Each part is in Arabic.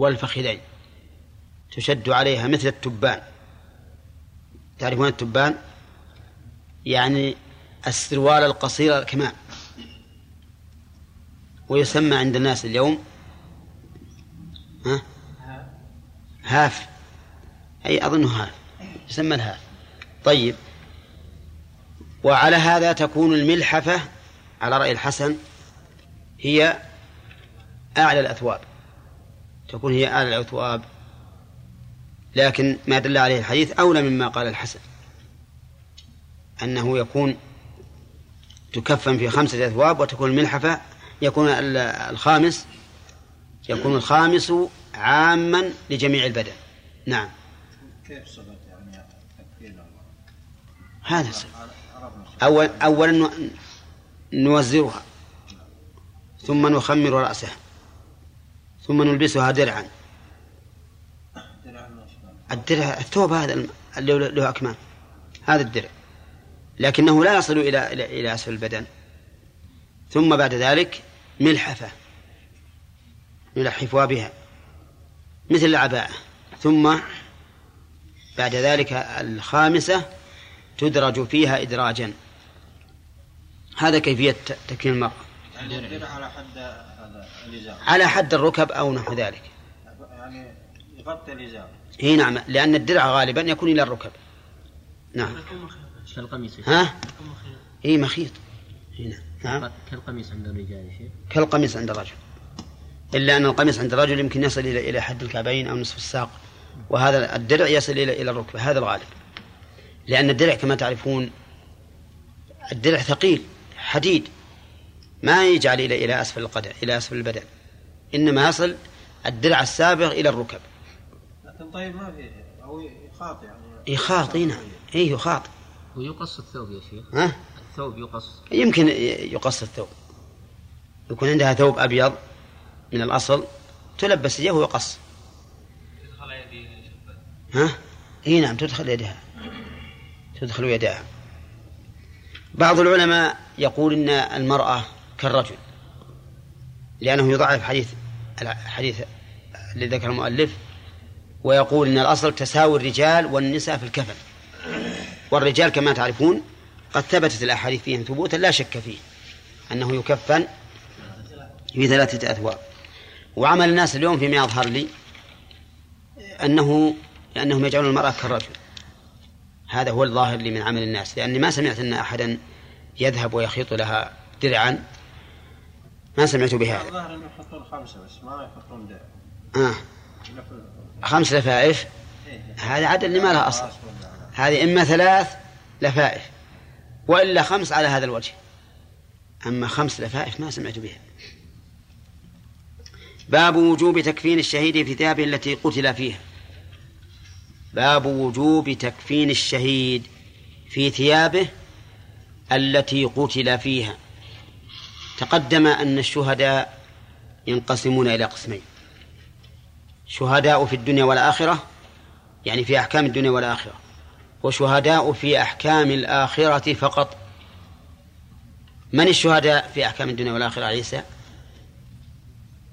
والفخذين. تشد عليها مثل التبان. تعرفون التبان؟ يعني السروال القصير الكمام ويسمى عند الناس اليوم ها؟ هاف. أي أظنه هاف. يسمى الهاف. طيب. وعلى هذا تكون الملحفة على رأي الحسن هي أعلى الأثواب. تكون هي أعلى الأثواب لكن ما دل عليه الحديث أولى مما قال الحسن أنه يكون تكفن في خمسة أثواب وتكون الملحفة يكون الخامس يكون الخامس عاما لجميع البدن. نعم. كيف صفة يعني هذا أول أولا نوزرها ثم نخمر رأسها. ثم نلبسها درعا. الدرع الثوب هذا اللي له أكمام. هذا الدرع. لكنه لا يصل إلى إلى إلى أسفل البدن. ثم بعد ذلك ملحفة. نلحفها بها. مثل العباءة. ثم بعد ذلك الخامسة تدرج فيها إدراجا. هذا كيفية تكفين المرأة. يعني على حد على حد الركب أو نحو ذلك. يعني يغطي الإزار إي نعم لأن الدرع غالبا يكون إلى الركب. نعم. كالقميص ها؟ إي مخيط. هنا نعم. كالقميص عند الرجال يا شيخ. كالقميص عند الرجل. إلا أن القميص عند الرجل يمكن يصل إلى إلى حد الكعبين أو نصف الساق. وهذا الدرع يصل إلى إلى الركبة هذا الغالب. لأن الدرع كما تعرفون الدرع ثقيل حديد. ما يجعل إلى إلى أسفل القدم إلى أسفل البدن. إنما يصل الدرع السابغ إلى الركب. لكن طيب ما في هو يخاط يعني. يخاط نعم. إيه يخاط. ويقص الثوب يا شيخ. ها؟ الثوب يقص. يمكن يقص الثوب. يكون عندها ثوب أبيض من الأصل تلبس إياه ويقص. ها؟ إي نعم تدخل يدها. تدخل يدها. بعض العلماء يقول إن المرأة كالرجل لأنه يضعف حديث الحديث الذي ذكر المؤلف ويقول إن الأصل تساوي الرجال والنساء في الكفن. والرجال كما تعرفون قد ثبتت الأحاديث فيهم ثبوتا لا شك فيه أنه يكفن في ثلاثة أثواب. وعمل الناس اليوم فيما يظهر لي أنه أنهم يجعلون المرأة كالرجل. هذا هو الظاهر لي من عمل الناس لأني ما سمعت أن أحدا يذهب ويخيط لها درعا. ما سمعت بهذا. الظاهر انه يحطون خمسة بس ما يحطون درع آه. خمس لفائف؟ هذا عدد اللي ما لها أصل. هذه إما ثلاث لفائف وإلا خمس على هذا الوجه. أما خمس لفائف ما سمعت بها. باب وجوب تكفين الشهيد في ثيابه التي قتل فيها. باب وجوب تكفين الشهيد في ثيابه التي قتل فيها. تقدم أن الشهداء ينقسمون إلى قسمين. شهداء في الدنيا والآخرة يعني في أحكام الدنيا والآخرة. وشهداء في أحكام الآخرة فقط. من الشهداء في أحكام الدنيا والآخرة عيسى؟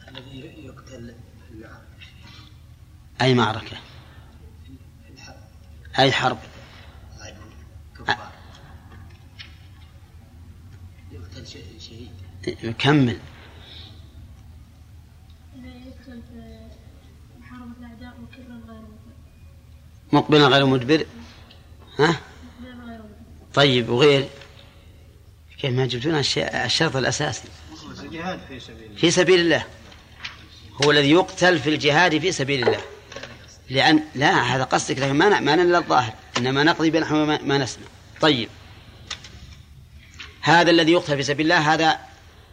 الذي يقتل أي معركة؟ أي حرب يقتل شهيد كمل. مقبلا غير مدبر. ها؟ طيب وغير؟ كيف ما جبتون الشرط الأساسي. في سبيل الله. هو الذي يقتل في الجهاد في سبيل الله. لأن لا هذا قصدك لكن ما ما نلا الظاهر. إنما نقضي بنحو ما نسمع. طيب. هذا الذي يقتل في سبيل الله هذا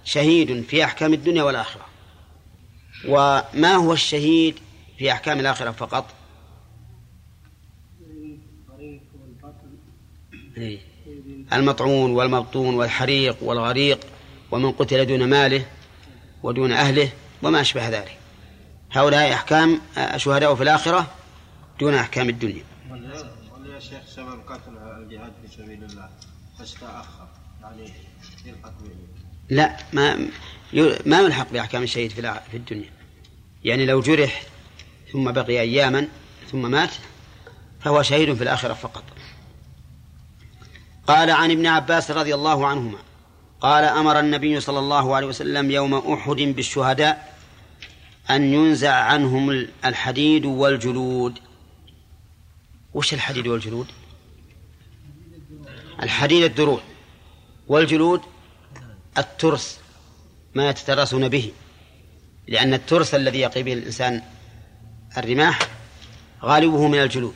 شهيد في أحكام الدنيا والآخرة. وما هو الشهيد في أحكام الآخرة فقط؟ إيه. المطعون والمبطون والحريق والغريق ومن قتل دون ماله ودون أهله وما أشبه ذلك. هؤلاء أحكام شهداء في الآخرة دون أحكام الدنيا. يا شيخ سبب قتل الجهاد في سبيل الله فاستأخر يعني يلحق لا ما ما يلحق بأحكام الشهيد في في الدنيا. يعني لو جرح ثم بقي أياما ثم مات فهو شهيد في الآخرة فقط. قال عن ابن عباس رضي الله عنهما قال أمر النبي صلى الله عليه وسلم يوم أحد بالشهداء أن ينزع عنهم الحديد والجلود. وش الحديد والجلود؟ الحديد الدروع والجلود الترس ما يتترسون به لأن الترس الذي يقي به الإنسان الرماح غالبه من الجلود.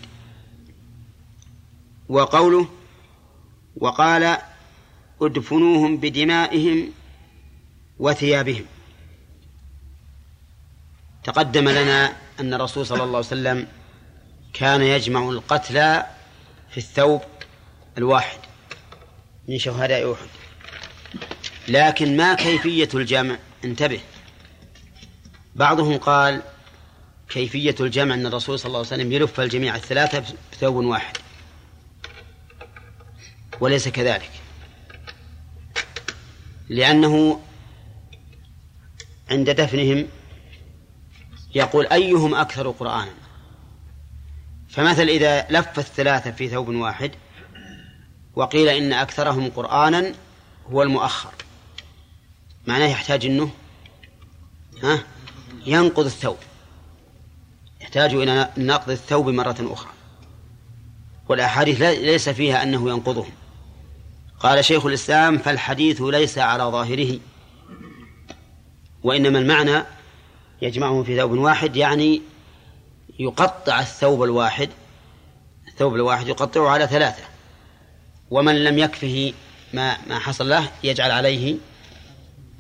وقوله وقال ادفنوهم بدمائهم وثيابهم. تقدم لنا أن الرسول صلى الله عليه وسلم كان يجمع القتلى في الثوب الواحد من شهداء أحد. لكن ما كيفية الجمع؟ انتبه. بعضهم قال كيفية الجمع أن الرسول صلى الله عليه وسلم يلف الجميع الثلاثة بثوب واحد. وليس كذلك. لأنه عند دفنهم يقول أيهم أكثر قرآنا؟ فمثل إذا لف الثلاثة في ثوب واحد وقيل إن أكثرهم قرآنا هو المؤخر. معناه يحتاج أنه ها ينقض الثوب. يحتاج إلى نقض الثوب مرة أخرى. والأحاديث ليس فيها أنه ينقضهم. قال شيخ الإسلام فالحديث ليس على ظاهره. وإنما المعنى يجمعهم في ثوب واحد يعني يقطع الثوب الواحد الثوب الواحد يقطعه على ثلاثة. ومن لم يكفه ما ما حصل له يجعل عليه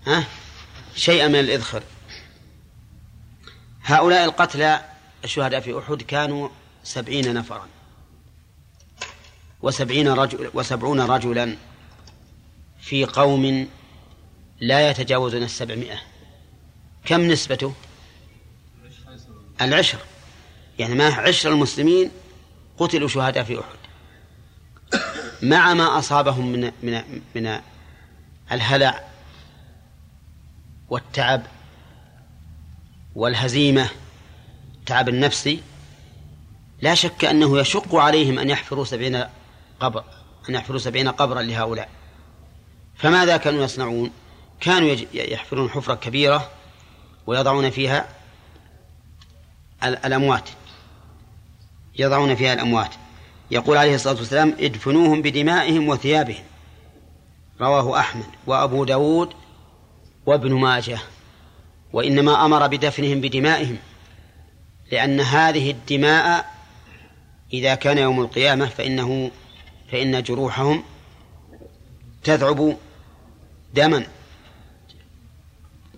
ها? شيئا من الإذخر. هؤلاء القتلى الشهداء في أحد كانوا سبعين نفرا وسبعين رجل وسبعون رجلا في قوم لا يتجاوزون السبعمائة. كم نسبته؟ العشر. يعني ما عشر المسلمين قتلوا شهداء في أحد. مع ما أصابهم من من من الهلع والتعب والهزيمة التعب النفسي لا شك أنه يشق عليهم أن يحفروا سبعين قبر أن يحفروا سبعين قبرا لهؤلاء. فماذا كانوا يصنعون؟ كانوا يحفرون حفرة كبيرة ويضعون فيها الأموات. يضعون فيها الأموات. يقول عليه الصلاة والسلام ادفنوهم بدمائهم وثيابهم. رواه أحمد وأبو داود وابن ماجه وإنما أمر بدفنهم بدمائهم لأن هذه الدماء إذا كان يوم القيامة فإنه فإن جروحهم تذعب دما.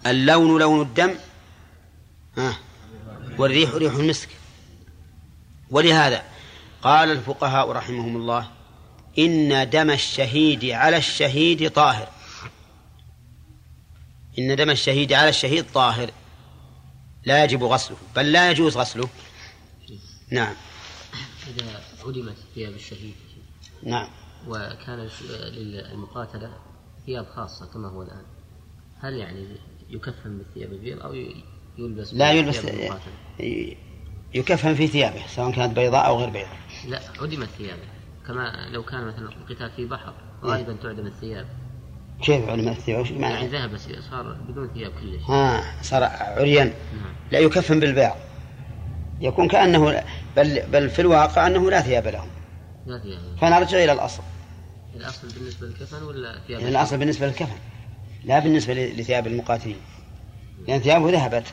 اللون لون الدم ها والريح ريح المسك. ولهذا قال الفقهاء رحمهم الله إن دم الشهيد على الشهيد طاهر. إن دم الشهيد على الشهيد طاهر. لا يجب غسله بل لا يجوز غسله. نعم. إذا هدمت ثياب الشهيد. نعم. وكان للمقاتلة ثياب خاصة كما هو الآن هل يعني يكفن بالثياب البيض أو يلبس لا يلبس يكفن في ثيابه سواء كانت بيضاء أو غير بيضاء. لا عدمت ثيابه. كما لو كان مثلا القتال في بحر غالبا تعدم الثياب. كيف علماء الثياب؟ وش يعني ذهب صار بدون ثياب كلش. ها صار عريان. نعم. لا يكفن بالبيع. يكون كأنه بل بل في الواقع أنه لا ثياب لهم لا ثياب فنرجع إلى الأصل. الأصل بالنسبة للكفن ولا ثياب يعني الأصل بالنسبة للكفن لا بالنسبة لثياب المقاتلين. لأن ثيابه ذهبت.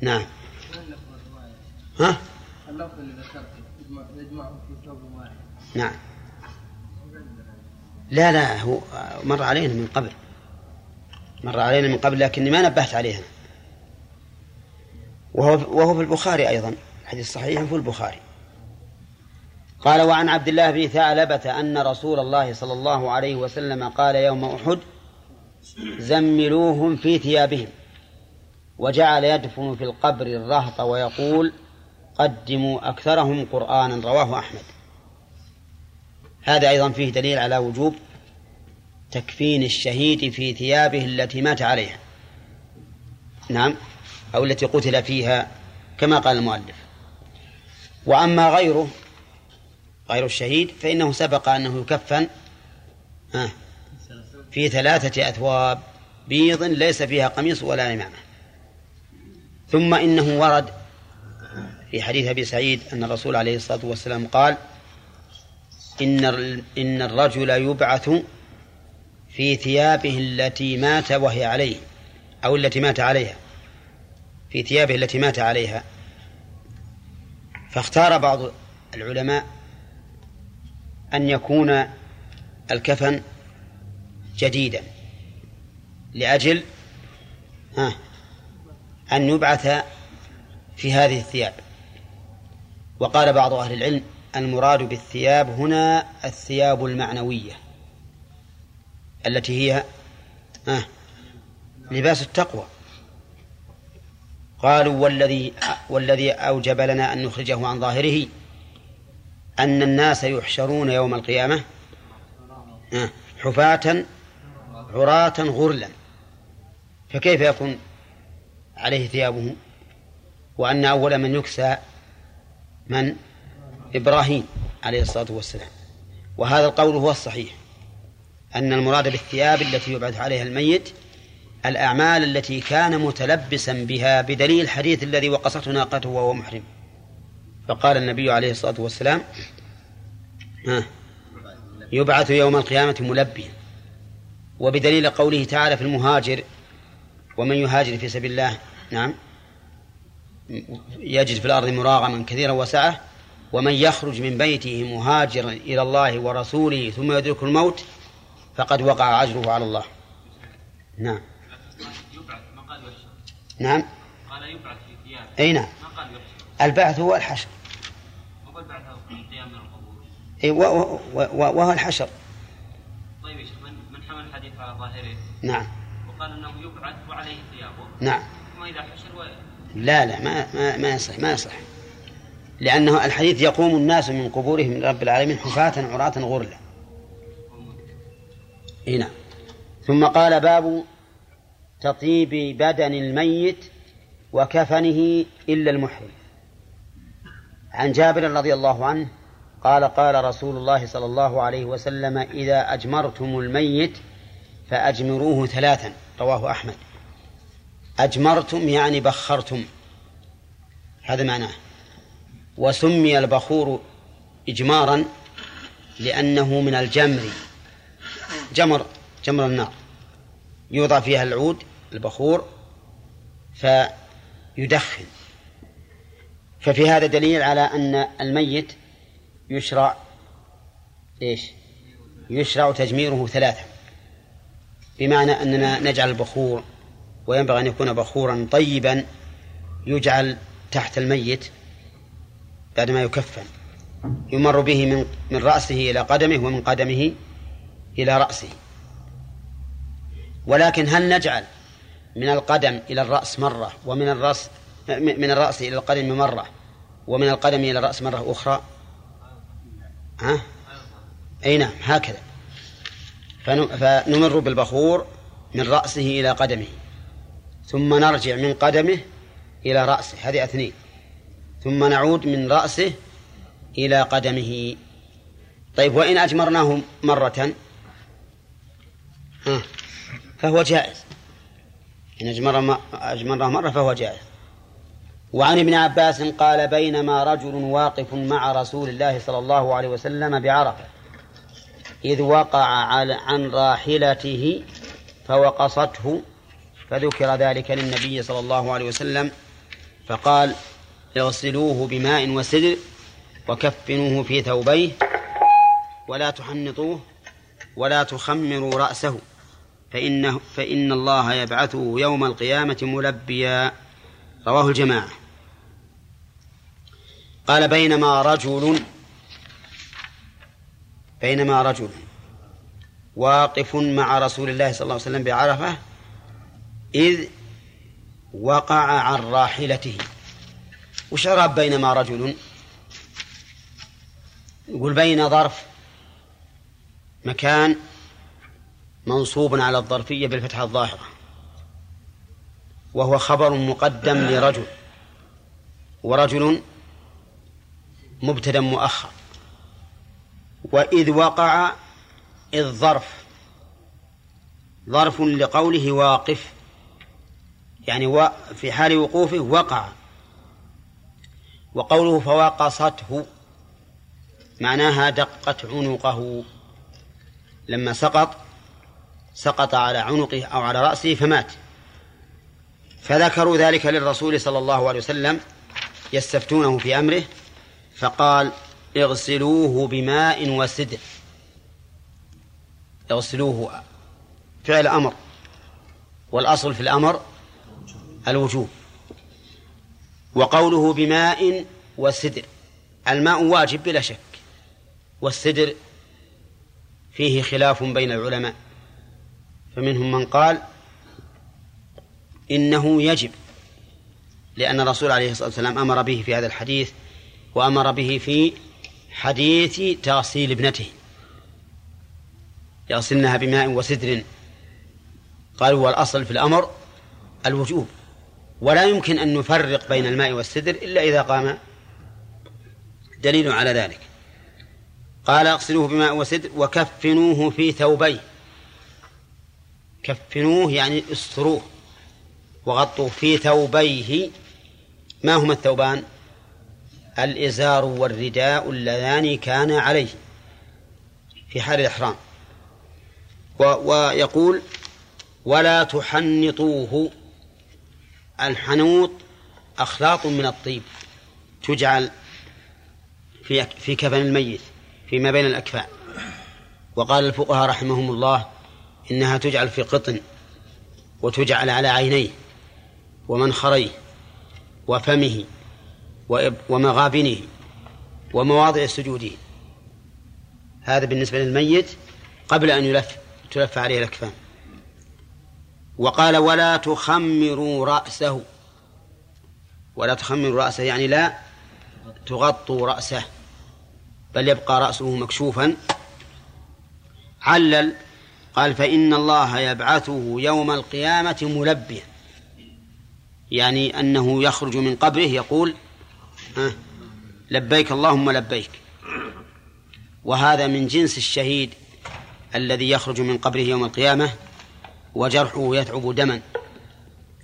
نعم. ها؟ اللفظ اللي ذكرته يجمع في ثوب واحد. نعم. لا لا هو مر علينا من قبل. مر علينا من قبل لكني ما نبهت عليها. وهو وهو في البخاري أيضا الحديث صحيح في البخاري. قال وعن عبد الله بن ثعلبة أن رسول الله صلى الله عليه وسلم قال يوم أحد زملوهم في ثيابهم وجعل يدفن في القبر الرهط ويقول قدموا أكثرهم قرآنا. رواه أحمد. هذا أيضا فيه دليل على وجوب تكفين الشهيد في ثيابه التي مات عليها. نعم أو التي قتل فيها كما قال المؤلف. وأما غيره غير الشهيد فإنه سبق أنه يكفن في ثلاثة أثواب بيض ليس فيها قميص ولا إمامة. ثم إنه ورد في حديث أبي سعيد أن الرسول عليه الصلاة والسلام قال إن إن الرجل يبعث في ثيابه التي مات وهي عليه أو التي مات عليها في ثيابه التي مات عليها. فاختار بعض العلماء أن يكون الكفن جديدا لأجل أن يبعث في هذه الثياب. وقال بعض أهل العلم المراد بالثياب هنا الثياب المعنوية التي هي لباس التقوى. قالوا والذي والذي أوجب لنا أن نخرجه عن ظاهره أن الناس يحشرون يوم القيامة حفاة عراة غرلا. فكيف يكون عليه ثيابه؟ وأن أول من يكسى من؟ إبراهيم عليه الصلاة والسلام. وهذا القول هو الصحيح. أن المراد بالثياب التي يبعث عليها الميت الأعمال التي كان متلبسا بها بدليل الحديث الذي وقصته ناقته وهو محرم. فقال النبي عليه الصلاة والسلام يبعث يوم القيامة ملبيا. وبدليل قوله تعالى في المهاجر ومن يهاجر في سبيل الله نعم يجد في الأرض مراغما كثيرا وسعة ومن يخرج من بيته مهاجرا إلى الله ورسوله ثم يدرك الموت فقد وقع أجره على الله. نعم. يبعث يحشر نعم. قال يبعث في ثيابه أي نعم. يحشر البعث هو الحشر. هو البعث القيام من القبور أي وهو الحشر. طيب من من حمل الحديث على ظاهره؟ نعم. وقال إنه يبعث وعليه ثيابه. نعم. ثم إذا حشر و... لا لا ما ما ما يصح ما يصح. لأنه الحديث يقوم الناس من قبورهم من رب العالمين حفاة عراة غرلا. هنا ثم قال باب تطيب بدن الميت وكفنه إلا المحرم. عن جابر رضي الله عنه قال قال رسول الله صلى الله عليه وسلم إذا أجمرتم الميت فأجمروه ثلاثا رواه أحمد. أجمرتم يعني بخرتم. هذا معناه. وسمي البخور إجمارا لأنه من الجمر. جمر جمر النار. يوضع فيها العود البخور فيدخن. ففي هذا دليل على أن الميت يشرع إيش؟ يشرع تجميره ثلاثة. بمعنى أننا نجعل البخور وينبغي أن يكون بخورا طيبا يجعل تحت الميت بعدما يكفن. يمر به من من رأسه إلى قدمه ومن قدمه إلى رأسه. ولكن هل نجعل من القدم إلى الرأس مرة ومن الرأس من الرأس إلى القدم مرة ومن القدم إلى الرأس مرة أخرى؟ ها؟ أي نعم هكذا. فنمر بالبخور من رأسه إلى قدمه ثم نرجع من قدمه إلى رأسه. هذه اثنين. ثم نعود من رأسه إلى قدمه. طيب وإن أجمرناه مرة؟ ها فهو جائز. إن أجمر أجمرناه مرة فهو جائز. وعن ابن عباس قال بينما رجل واقف مع رسول الله صلى الله عليه وسلم بعرفة إذ وقع عن راحلته فوقصته فذكر ذلك للنبي صلى الله عليه وسلم فقال اغسلوه بماء وسدر وكفنوه في ثوبيه ولا تحنطوه ولا تخمروا رأسه فإنه فإن الله يبعثه يوم القيامة ملبيا. رواه الجماعة. قال بينما رجل بينما رجل واقف مع رسول الله صلى الله عليه وسلم بعرفة إذ وقع عن راحلته. وش أراد بينما رجل؟ يقول بين ظرف مكان منصوب على الظرفية بالفتحة الظاهرة وهو خبر مقدم لرجل ورجل مبتدا مؤخر وإذ وقع إذ ظرف ظرف لقوله واقف يعني في حال وقوفه وقع وقوله فواقصته معناها دقت عنقه. لما سقط سقط على عنقه أو على رأسه فمات. فذكروا ذلك للرسول صلى الله عليه وسلم يستفتونه في أمره فقال اغسلوه بماء وسدر. اغسلوه فعل أمر. والأصل في الأمر الوجوب. وقوله بماء وسدر. الماء واجب بلا شك. والسدر فيه خلاف بين العلماء. فمنهم من قال إنه يجب لأن الرسول عليه الصلاة والسلام أمر به في هذا الحديث وأمر به في حديث تغسيل ابنته. يغسلنها بماء وسدر. قالوا والأصل في الأمر الوجوب. ولا يمكن أن نفرق بين الماء والسدر إلا إذا قام دليل على ذلك. قال اغسلوه بماء وسدر وكفنوه في ثوبيه. كفنوه يعني استروه وغطوا في ثوبيه. ما هما الثوبان؟ الإزار والرداء اللذان كان عليه في حال الإحرام. و ويقول ولا تحنطوه. الحنوط أخلاط من الطيب تجعل في في كفن الميت فيما بين الأكفاء وقال الفقهاء رحمهم الله إنها تجعل في قطن وتجعل على عينيه ومنخريه وفمه ومغابنه ومواضع سجوده. هذا بالنسبة للميت قبل أن يلف تلف عليه الأكفان. وقال ولا تخمروا رأسه. ولا تخمروا رأسه يعني لا تغطوا رأسه بل يبقى رأسه مكشوفا. علل قال فإن الله يبعثه يوم القيامة ملبيا. يعني أنه يخرج من قبره يقول لبيك اللهم لبيك. وهذا من جنس الشهيد الذي يخرج من قبره يوم القيامة وجرحه يتعب دما.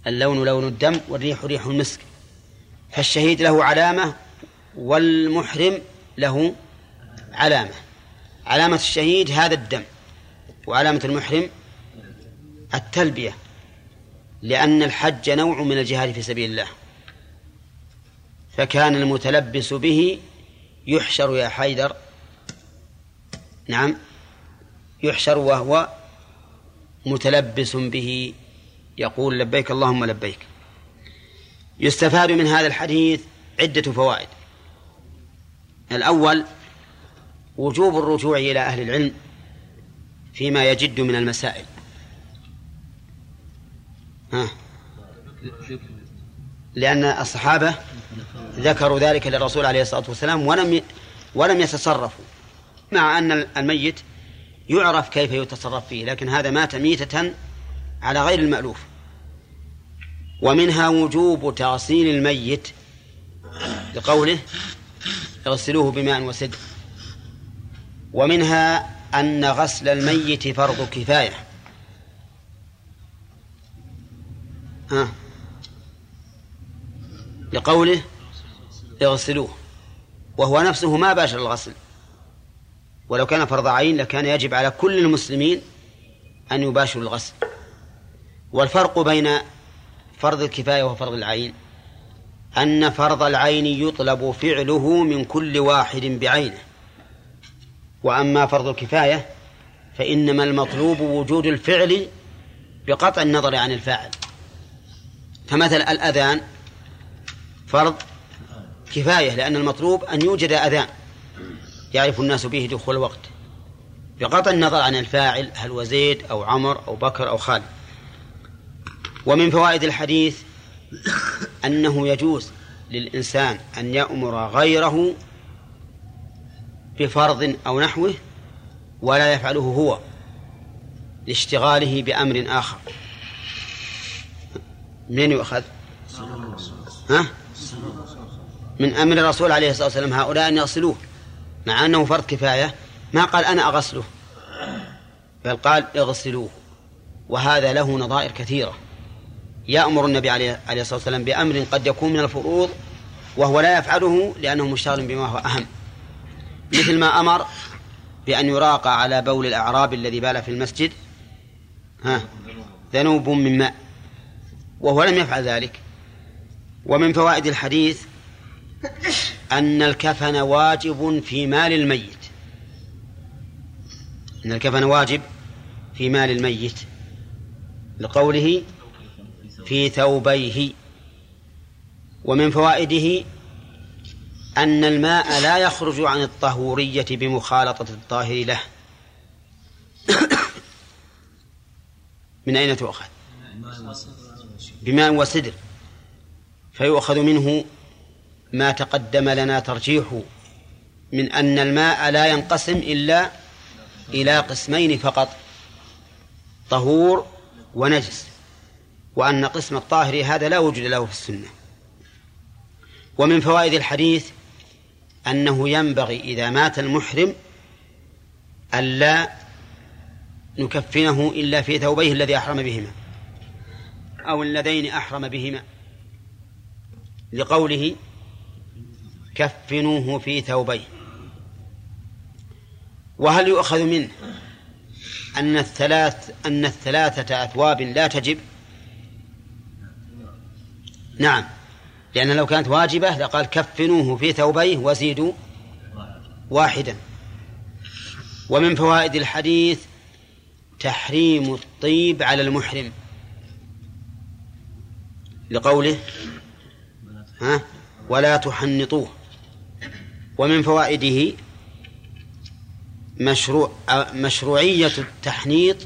اللون لون الدم والريح ريح المسك. فالشهيد له علامة والمحرم له علامة. علامة الشهيد هذا الدم وعلامة المحرم التلبية لأن الحج نوع من الجهاد في سبيل الله. فكان المتلبس به يحشر يا حيدر. نعم يحشر وهو متلبس به يقول لبيك اللهم لبيك. يستفاد من هذا الحديث عدة فوائد. الأول وجوب الرجوع إلى أهل العلم فيما يجد من المسائل. ها. لأن الصحابة ذكروا ذلك للرسول عليه الصلاة والسلام ولم ولم يتصرفوا مع أن الميت يعرف كيف يتصرف فيه لكن هذا مات ميتة على غير المألوف. ومنها وجوب تغسيل الميت لقوله اغسلوه بماء وسدر ومنها أن غسل الميت فرض كفاية. ها؟ لقوله اغسلوه. وهو نفسه ما باشر الغسل. ولو كان فرض عين لكان يجب على كل المسلمين أن يباشروا الغسل. والفرق بين فرض الكفاية وفرض العين أن فرض العين يطلب فعله من كل واحد بعينه. وأما فرض الكفاية فإنما المطلوب وجود الفعل بقطع النظر عن الفاعل. فمثل الأذان فرض كفاية لأن المطلوب أن يوجد أذان. يعرف الناس به دخول الوقت. بقطع النظر عن الفاعل هل هو زيد أو عمر أو بكر أو خالد. ومن فوائد الحديث أنه يجوز للإنسان أن يأمر غيره بفرض أو نحوه ولا يفعله هو لاشتغاله بأمر آخر. منين يؤخذ؟ ها؟ من أمر الرسول عليه الصلاة والسلام هؤلاء أن يغسلوه. مع أنه فرض كفاية. ما قال أنا أغسله. بل قال اغسلوه. وهذا له نظائر كثيرة. يأمر النبي عليه الصلاة والسلام بأمر قد يكون من الفروض وهو لا يفعله لأنه مشتغل بما هو أهم. مثل ما أمر بأن يراقى على بول الأعراب الذي بال في المسجد. ها؟ ذنوب من ماء. وهو لم يفعل ذلك. ومن فوائد الحديث أن الكفن واجب في مال الميت. أن الكفن واجب في مال الميت. لقوله في ثوبيه. ومن فوائده أن الماء لا يخرج عن الطهورية بمخالطة الطاهر له. من أين تؤخذ؟ بماء وسدر فيؤخذ منه ما تقدم لنا ترجيحه من أن الماء لا ينقسم إلا إلى قسمين فقط طهور ونجس وأن قسم الطاهر هذا لا وجود له في السنة. ومن فوائد الحديث أنه ينبغي إذا مات المحرم ألا نكفنه إلا في ثوبيه الذي أحرم بهما أو اللذين أحرم بهما لقوله كفنوه في ثوبيه. وهل يؤخذ منه أن الثلاث أن الثلاثة أثواب لا تجب؟ نعم. لأن لو كانت واجبة لقال كفنوه في ثوبيه وزيدوا واحدا. ومن فوائد الحديث تحريم الطيب على المحرم. لقوله ها ولا تحنطوه. ومن فوائده مشروع مشروعية التحنيط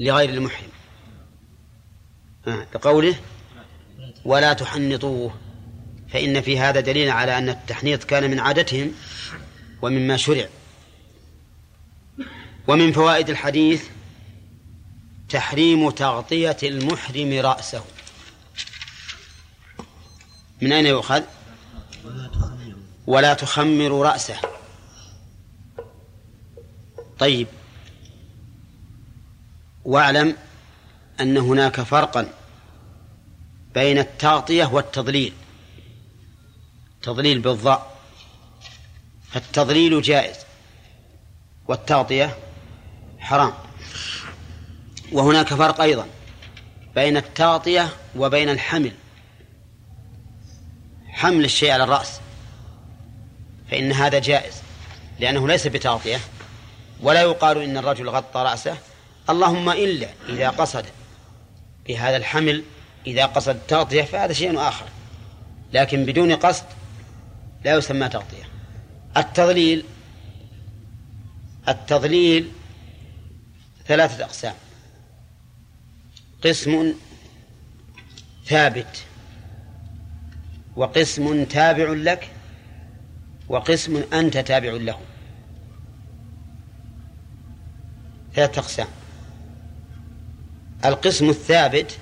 لغير المحرم. لقوله ولا تحنطوه. فإن في هذا دليل على أن التحنيط كان من عادتهم ومما شرع. ومن فوائد الحديث تحريم تغطية المحرم رأسه. من أين يؤخذ؟ ولا تخمر رأسه. طيب. واعلم أن هناك فرقا بين التغطية والتضليل. تضليل بالضاء. فالتضليل جائز والتغطية حرام. وهناك فرق أيضا بين التغطية وبين الحمل. حمل الشيء على الرأس. فإن هذا جائز لأنه ليس بتغطية ولا يقال إن الرجل غطى رأسه. اللهم إلا إذا قصد بهذا الحمل إذا قصد التغطية فهذا شيء آخر. لكن بدون قصد لا يسمى تغطية. التضليل التضليل ثلاثة أقسام. قسم ثابت وقسم تابع لك وقسم أنت تابع له. ثلاثة أقسام. القسم الثابت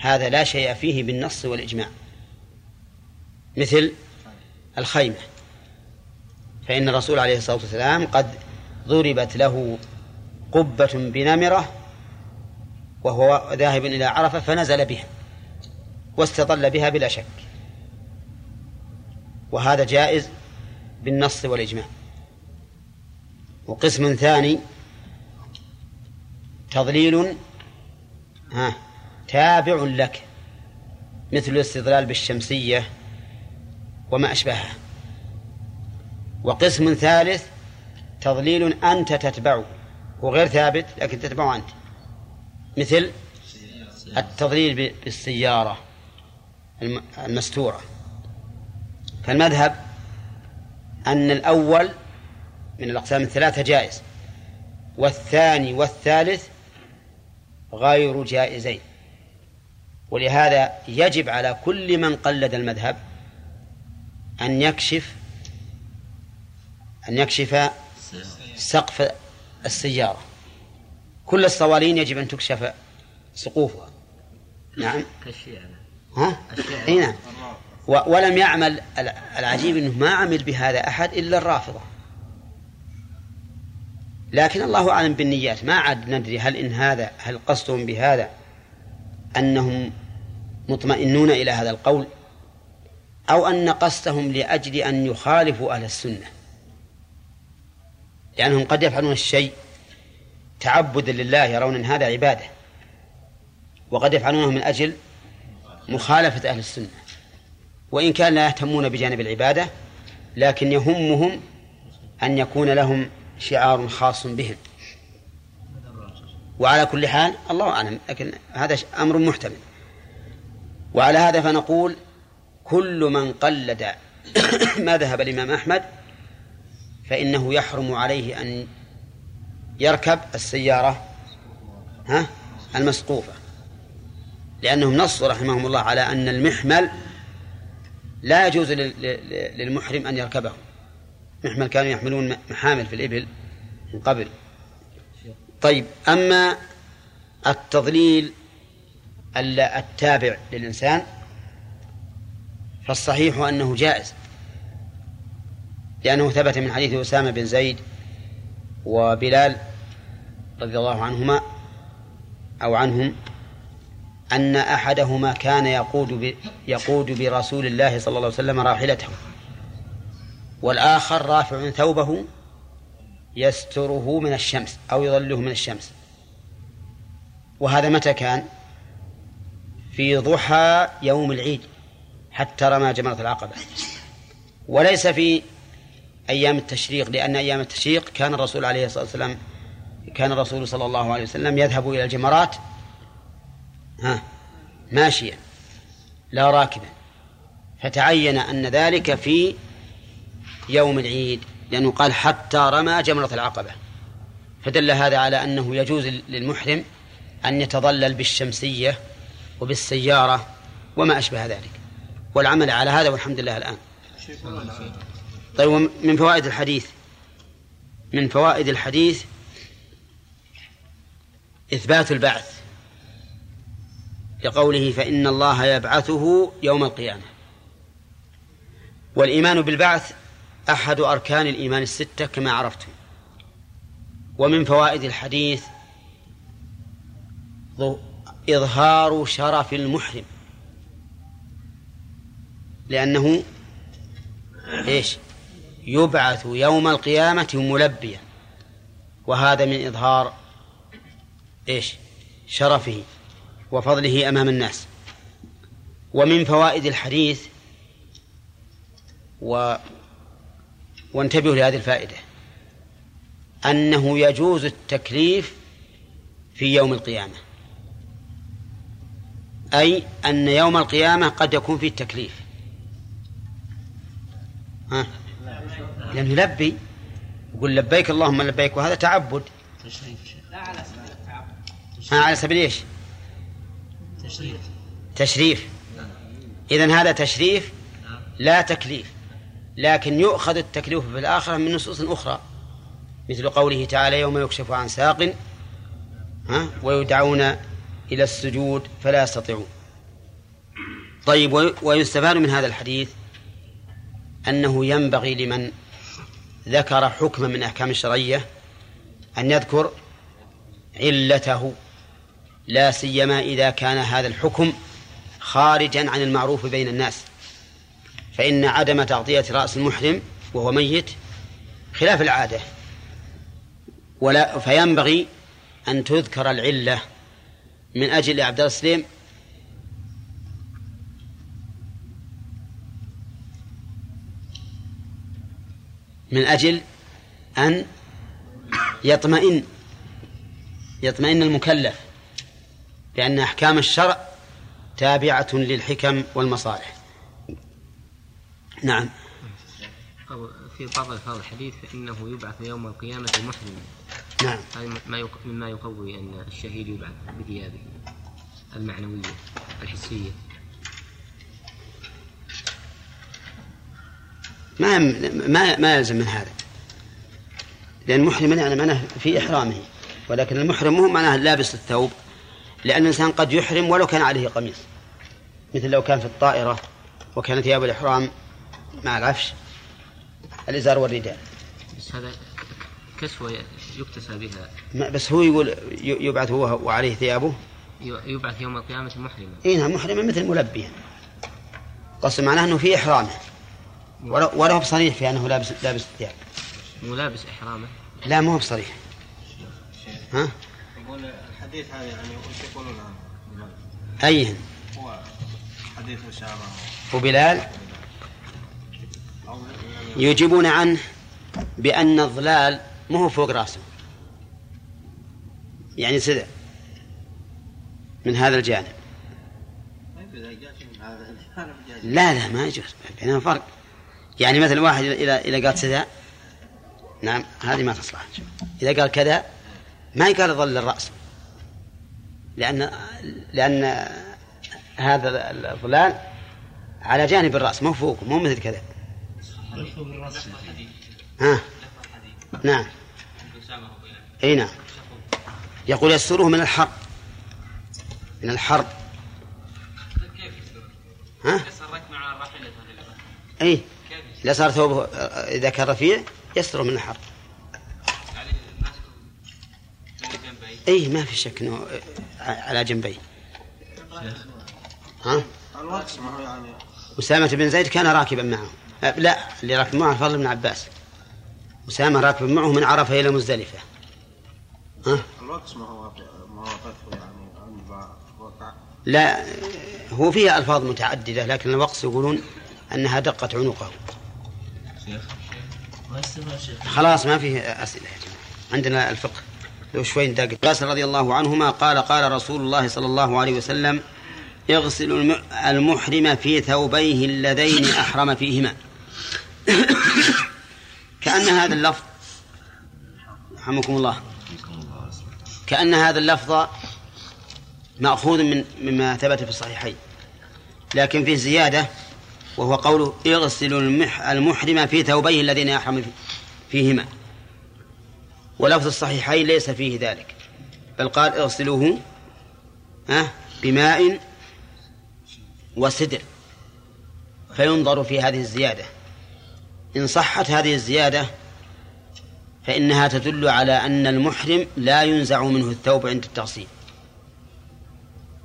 هذا لا شيء فيه بالنص والإجماع. مثل الخيمة. فإن الرسول عليه الصلاة والسلام قد ضربت له قبة بنمرة وهو ذاهب إلى عرفة فنزل بها واستظل بها بلا شك. وهذا جائز بالنص والإجماع. وقسم ثاني تضليل ها تابع لك مثل الاستظلال بالشمسية وما أشبهها. وقسم ثالث تضليل أنت تتبعه وغير ثابت لكن تتبعه أنت. مثل التضليل بالسيارة المستورة. فالمذهب أن الأول من الأقسام الثلاثة جائز والثاني والثالث غير جائزين. ولهذا يجب على كل من قلد المذهب أن يكشف أن يكشف سقف السيارة. كل الصوالين يجب أن تكشف سقوفها. نعم. ها؟ اي نعم. ولم يعمل الع- العجيب إنه ما عمل بهذا أحد إلا الرافضة. لكن الله أعلم بالنيات. ما عاد ندري هل إن هذا هل قصدهم بهذا أنهم مطمئنون إلى هذا القول أو أن قصدهم لأجل أن يخالفوا أهل السنة. لأنهم قد يفعلون الشيء تعبدا لله يرون إن هذا عبادة. وقد يفعلونه من أجل مخالفة أهل السنة. وإن كان لا يهتمون بجانب العبادة لكن يهمهم أن يكون لهم شعار خاص بهم. وعلى كل حال الله أعلم لكن هذا أمر محتمل. وعلى هذا فنقول كل من قلد ما ذهب الإمام أحمد فإنه يحرم عليه أن يركب السيارة ها المسقوفة. لأنهم نصوا رحمهم الله على أن المحمل لا يجوز لل- لل- للمحرم أن يركبه محمل كانوا يحملون محامل في الإبل من قبل. طيب أما التضليل ال- التابع للإنسان فالصحيح أنه جائز. لأنه ثبت من حديث أسامة بن زيد وبلال رضي الله عنهما أو عنهم أن أحدهما كان يقود. يقود برسول الله صلى الله عليه وسلم راحلته. والآخر رافع ثوبه يستره من الشمس أو يظله من الشمس. وهذا متى كان؟ في ضحى يوم العيد حتى رمى جمرة العقبة. وليس في أيام التشريق لأن أيام التشريق كان الرسول عليه الصلاة والسلام كان الرسول صلى الله عليه وسلم يذهب إلى الجمرات ها ماشيا لا راكبا فتعين أن ذلك في يوم العيد لأنه قال حتى رمى جمرة العقبة. فدل هذا على أنه يجوز للمحرم أن يتظلل بالشمسية وبالسيارة وما أشبه ذلك. والعمل على هذا والحمد لله الآن. طيب ومن فوائد الحديث. من فوائد الحديث إثبات البعث. لقوله فإن الله يبعثه يوم القيامة. والإيمان بالبعث أحد أركان الإيمان الستة كما عرفتم. ومن فوائد الحديث إظهار شرف المحرم. لأنه إيش؟ يبعث يوم القيامة ملبيا. وهذا من إظهار إيش؟ شرفه. وفضله أمام الناس. ومن فوائد الحديث و وانتبهوا لهذه الفائدة. أنه يجوز التكليف في يوم القيامة. أي أن يوم القيامة قد يكون فيه التكليف. ها؟ لأنه يلبي. يقول لبيك اللهم لبيك. وهذا تعبد. ها على سبيل إيش؟ تشريف. تشريف. إذن هذا تشريف لا تكليف. لكن يؤخذ التكليف في الآخرة من نصوص أخرى. مثل قوله تعالى يوم يكشف عن ساق ها ويدعون إلى السجود فلا يستطيعون. طيب وي- ويستفاد من هذا الحديث أنه ينبغي لمن ذكر حكما من أحكام الشرعية أن يذكر علته لا سيما إذا كان هذا الحكم خارجا عن المعروف بين الناس. فإن عدم تغطية رأس المحرم وهو ميت خلاف العادة. ولا فينبغي أن تذكر العلة من أجل عبد الله السليم. من أجل أن يطمئن يطمئن المكلف. لأن أحكام الشرع تابعة للحكم والمصالح. نعم. أو في بعض ألفاظ الحديث فإنه يبعث يوم القيامة محرما. نعم. هذا ما مما يقوي أن الشهيد يبعث بثيابه المعنوية الحسية. ما ما ما يلزم من هذا. لأن المحرم يعني معناه في إحرامه ولكن المحرم مو معناه لابس الثوب. لأن الإنسان قد يحرم ولو كان عليه قميص. مثل لو كان في الطائرة وكان ثياب الإحرام مع العفش الإزار والرداء. بس هذا كسوة يكتسى بها. ما- بس هو يقول ي- يبعث هو وعليه ثيابه. ي- يبعث يوم القيامة محرما. اي نعم محرما مثل ملبيا. قصد معناه إنه في إحرامه. ولا ولا هو بصريح في أنه لابس لابس الثياب ملابس إحرامه. لا مو بصريح. ها؟ يقول الحديث هذا يعني وش يقولون عنه؟ ايهن هو حديث أسامة وبلال أو يجيبون عنه بأن الظلال ما هو فوق رأسه. يعني سدع من هذا الجانب. لا لا ما يجوز. بينهم فرق. يعني مثل واحد إذا إذا قال سدع نعم هذه ما تصلح. إذا قال كذا ما يقال ظل الرأس. لأن لأن هذا الظلال على جانب الرأس مو فوق مو مثل كذا. ها؟ نعم. إي نعم. يقول يستره من الحر من الحر؟ ها؟ مع إي؟ إذا صار ثوبه إذا كان رفيع يستره من الحر إي ما في شك إنه على جنبيه ها؟ يعني أسامة بن زيد كان راكبا معه. أه، لا اللي راكب معه الفضل بن عباس. أسامة راكب معه من عرفة إلى مزدلفة. ها؟ الوقت ما هو يعني لا هو فيها ألفاظ متعددة لكن الوقت يقولون أنها دقت عنقه. خلاص ما فيه أسئلة يا جماعة. عندنا الفقه. لو شوي نداق قاس رضي الله عنهما قال قال رسول الله صلى الله عليه وسلم الم- المحرم في ثوبيه اللذين أحرم فيهما. كأن هذا اللفظ رحمكم الله. كأن هذا اللفظ مأخوذ من مما ثبت في الصحيحين. لكن فيه زيادة وهو قوله اغسل المح المحرم في ثوبيه الذين يحرم فيهما. ولفظ الصحيحين ليس فيه ذلك. بل قال اغسلوه بماء وسدر فينظر في هذه الزيادة. إن صحت هذه الزيادة فإنها تدل على أن المحرم لا ينزع منه الثوب عند التغسيل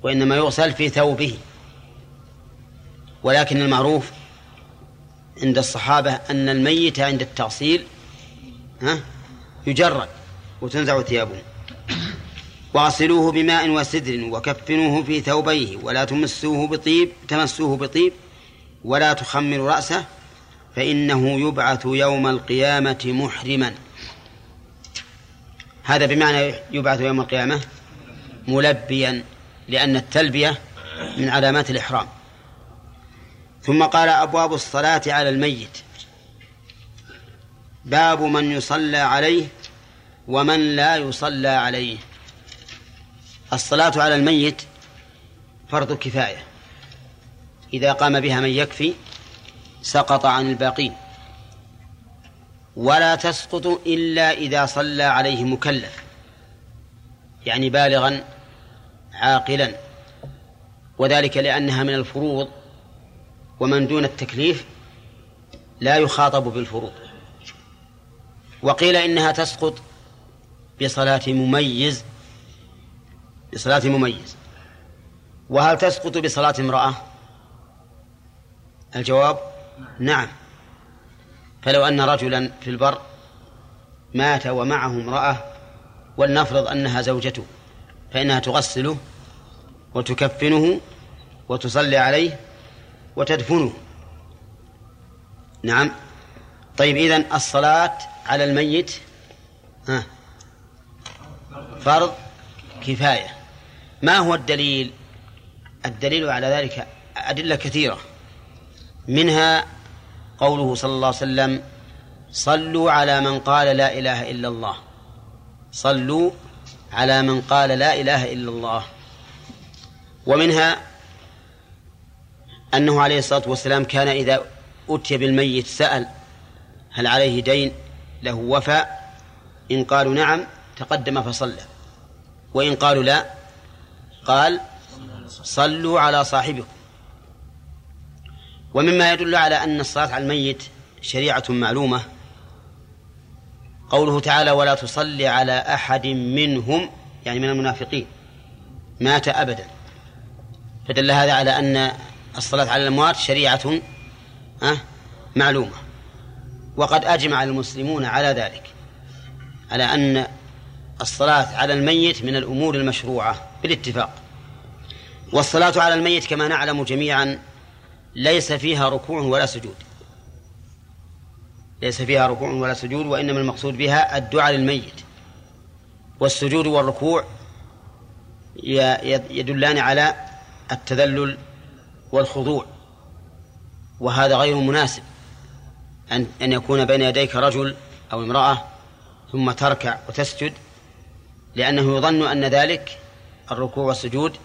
وإنما يغسل في ثوبه. ولكن المعروف عند الصحابة أن الميت عند التغسيل ها يجرد وتنزع ثيابه. واغسلوه بماء وسدر وكفنوه في ثوبيه ولا تمسوه بطيب تمسوه بطيب ولا تخمروا رأسه فإنه يبعث يوم القيامة محرما. هذا بمعنى يبعث يوم القيامة ملبيا لأن التلبية من علامات الإحرام. ثم قال أبواب الصلاة على الميت. باب من يصلى عليه ومن لا يصلى عليه. الصلاة على الميت فرض كفاية إذا قام بها من يكفي سقط عن الباقين. ولا تسقط إلا إذا صلى عليه مكلف. يعني بالغا عاقلا. وذلك لأنها من الفروض ومن دون التكليف لا يخاطب بالفروض. وقيل إنها تسقط بصلاة مميز بصلاة مميز. وهل تسقط بصلاة امرأة؟ الجواب نعم. فلو أن رجلا في البر مات ومعه امرأة ولنفرض أنها زوجته فإنها تغسله وتكفنه وتصلي عليه وتدفنه. نعم. طيب إذن الصلاة على الميت فرض كفاية. ما هو الدليل؟ الدليل على ذلك أدلة كثيرة. منها قوله صلى الله عليه وسلم صلوا على من قال لا إله إلا الله. صلوا على من قال لا إله إلا الله. ومنها أنه عليه الصلاة والسلام كان إذا أتي بالميت سأل هل عليه دين؟ له وفاء. إن قالوا نعم تقدم فصلى. وإن قالوا لا قال صلوا على صاحبكم. ومما يدل على أن الصلاة على الميت شريعة معلومة. قوله تعالى ولا تصلي على أحد منهم يعني من المنافقين. مات أبدا. فدل هذا على أن الصلاة على الأموات شريعة معلومة. وقد أجمع المسلمون على ذلك على أن الصلاة على الميت من الأمور المشروعة بالاتفاق والصلاة على الميت كما نعلم جميعا ليس فيها ركوع ولا سجود ليس فيها ركوع ولا سجود وإنما المقصود بها الدعاء للميت والسجود والركوع يدلان على التذلل والخضوع وهذا غير مناسب. أن أن يكون بين يديك رجل أو امرأة ثم تركع وتسجد لأنه يظن أن ذلك الركوع والسجود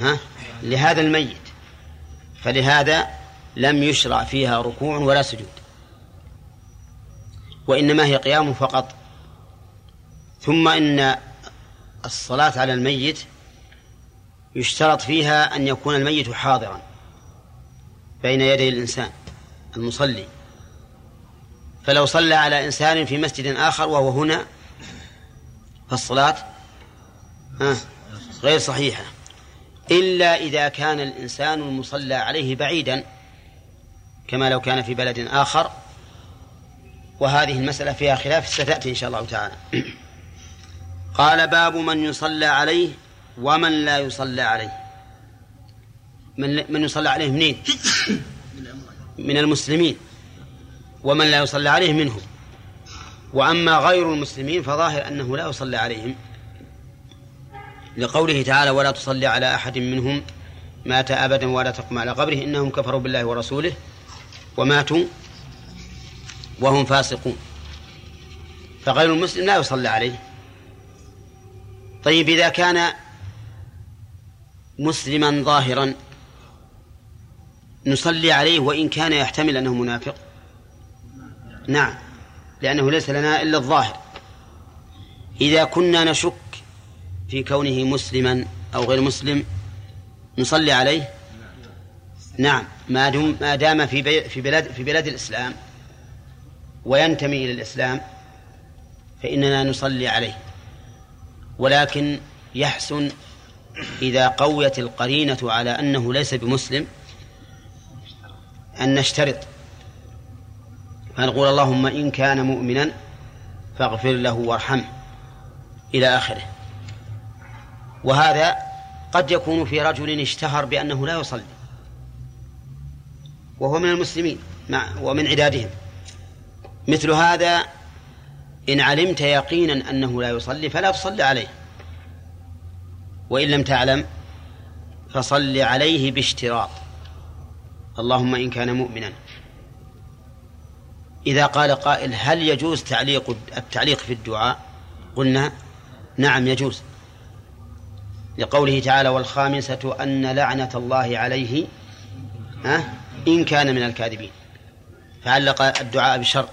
ها لهذا الميت. فلهذا لم يشرع فيها ركوع ولا سجود. وإنما هي قيام فقط. ثم إن الصلاة على الميت يشترط فيها أن يكون الميت حاضرا بين يدي الإنسان المصلي. فلو صلى على إنسان في مسجد آخر وهو هنا فالصلاة غير صحيحة. إلا إذا كان الإنسان المصلى عليه بعيدا كما لو كان في بلد آخر وهذه المسألة فيها خلاف ستأتي إن شاء الله تعالى. قال باب من يصلى عليه ومن لا يصلى عليه. من من يصلى عليه منين؟ من المسلمين. ومن لا يصلى عليه منهم. وأما غير المسلمين فظاهر أنه لا يصلى عليهم. لقوله تعالى ولا تصلي على أحد منهم مات أبدا ولا تقم على قبره إنهم كفروا بالله ورسوله وماتوا وهم فاسقون. فغير المسلم لا يصلى عليه. طيب إذا كان مسلما ظاهرا نصلي عليه وإن كان يحتمل أنه منافق؟ نعم. لأنه ليس لنا إلا الظاهر. إذا كنا نشك في كونه مسلما أو غير مسلم نصلي عليه؟ نعم. ما دام ما دام في في بلاد في بلاد الإسلام وينتمي إلى الإسلام فإننا نصلي عليه. ولكن يحسن إذا قويت القرينة على أنه ليس بمسلم أن نشترط فنقول اللهم إن كان مؤمنا فاغفر له وارحمه إلى آخره. وهذا قد يكون في رجل اشتهر بأنه لا يصلي وهو من المسلمين مع ومن عدادهم. مثل هذا إن علمت يقينا أنه لا يصلي فلا تصلي عليه. وإن لم تعلم فصل عليه باشتراط. اللهم إن كان مؤمنا. إذا قال قائل هل يجوز تعليق التعليق في الدعاء؟ قلنا نعم يجوز. لقوله تعالى والخامسة أن لعنة الله عليه ها إن كان من الكاذبين. فعلق الدعاء بشرط.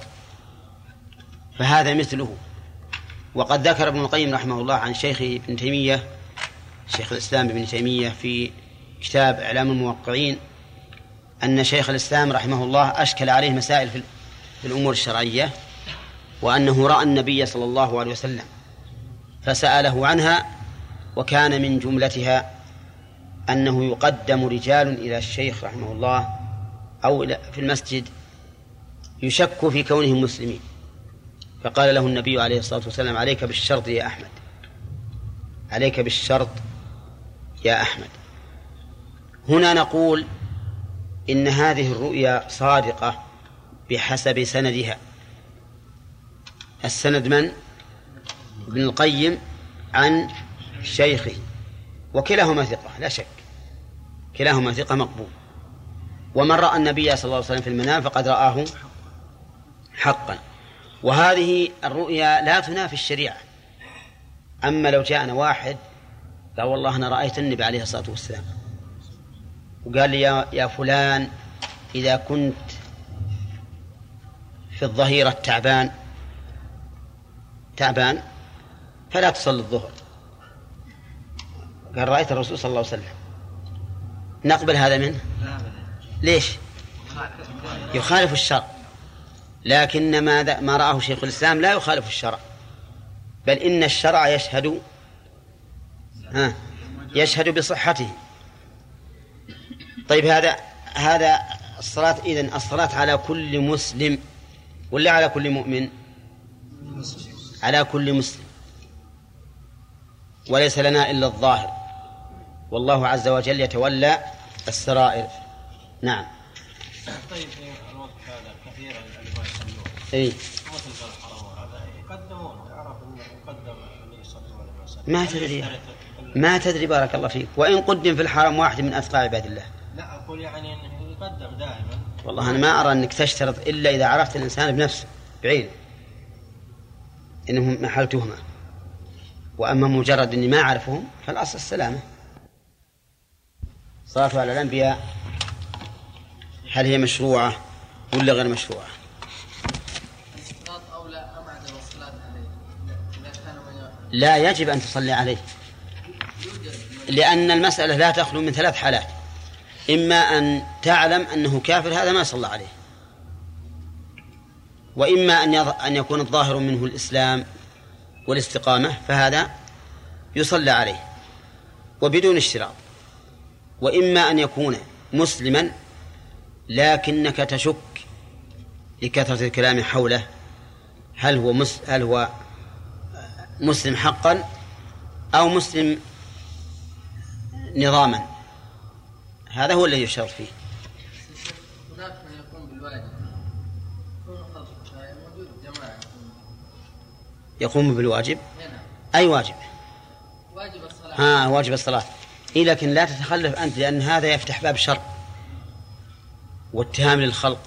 فهذا مثله. وقد ذكر ابن القيم رحمه الله عن شيخه ابن تيمية شيخ الإسلام ابن تيمية في كتاب إعلام الموقعين أن شيخ الإسلام رحمه الله أشكل عليه مسائل في الأمور الشرعية وأنه رأى النبي صلى الله عليه وسلم فسأله عنها وكان من جملتها أنه يقدم رجال إلى الشيخ رحمه الله أو في المسجد يشك في كونهم مسلمين. فقال له النبي عليه الصلاة والسلام عليك بالشرط يا أحمد عليك بالشرط يا أحمد. هنا نقول إن هذه الرؤيا صادقة بحسب سندها. السند من؟ ابن القيم عن شيخه. وكلاهما ثقة لا شك. كلاهما ثقة مقبول. ومن رأى النبي صلى الله عليه وسلم في المنام فقد رآه حقا. وهذه الرؤيا لا تنافي الشريعة. أما لو جاءنا واحد قال والله أنا رأيت النبي عليه الصلاة والسلام. وقال لي يا, فلان إذا كنت في الظهيرة تعبان تعبان. فلا تصلي الظهر. قال رأيت الرسول صلى الله عليه وسلم. نقبل هذا منه؟ ليش؟ يخالف الشرع. لكن ما ما رآه شيخ الإسلام لا يخالف الشرع. بل إن الشرع يشهد ها يشهد بصحته. طيب هذا هذا الصلاة إذن الصلاة على كل مسلم ولا على كل مؤمن؟ على كل مسلم. وليس لنا إلا الظاهر. والله عز وجل يتولى السرائر. نعم. طيب في الوقت هذا كثيرا اللي ما يصلون اي مثل الحرام وهذا يقدمون. يعرف انه يقدم اللي يصلي ولا ما تدري. ما تدري بارك الله فيك. وإن قدم في الحرم واحد من أثقال عباد الله. لا أقول يعني إنه يقدم دائما. والله أنا ما أرى أنك تشترط إلا إذا عرفت الإنسان بنفسه بعينه. إنه محل تهمة وأما مجرد أني ما أعرفهم فالأصل السلامة. صلاة على الأنبياء. هل هي مشروعة ولا غير مشروعة؟ لا يجب أن تصلي عليه لأن المسألة لا تخلو من ثلاث حالات. إما أن تعلم أنه كافر هذا ما صلى عليه. وإما أن أن يكون الظاهر منه الإسلام والاستقامة فهذا يصلى عليه وبدون اشتراط. وإما أن يكون مسلما لكنك تشك لكثرة الكلام حوله هل هو مس هل هو مسلم حقا أو مسلم نظاما. هذا هو الذي يشترط فيه. هناك من يقوم بالواجب يقوم بالواجب؟ هنا أي واجب؟ واجب الصلاة. ها واجب الصلاة. إيه لكن لا تتخلف أنت لأن هذا يفتح باب شر واتهام للخلق.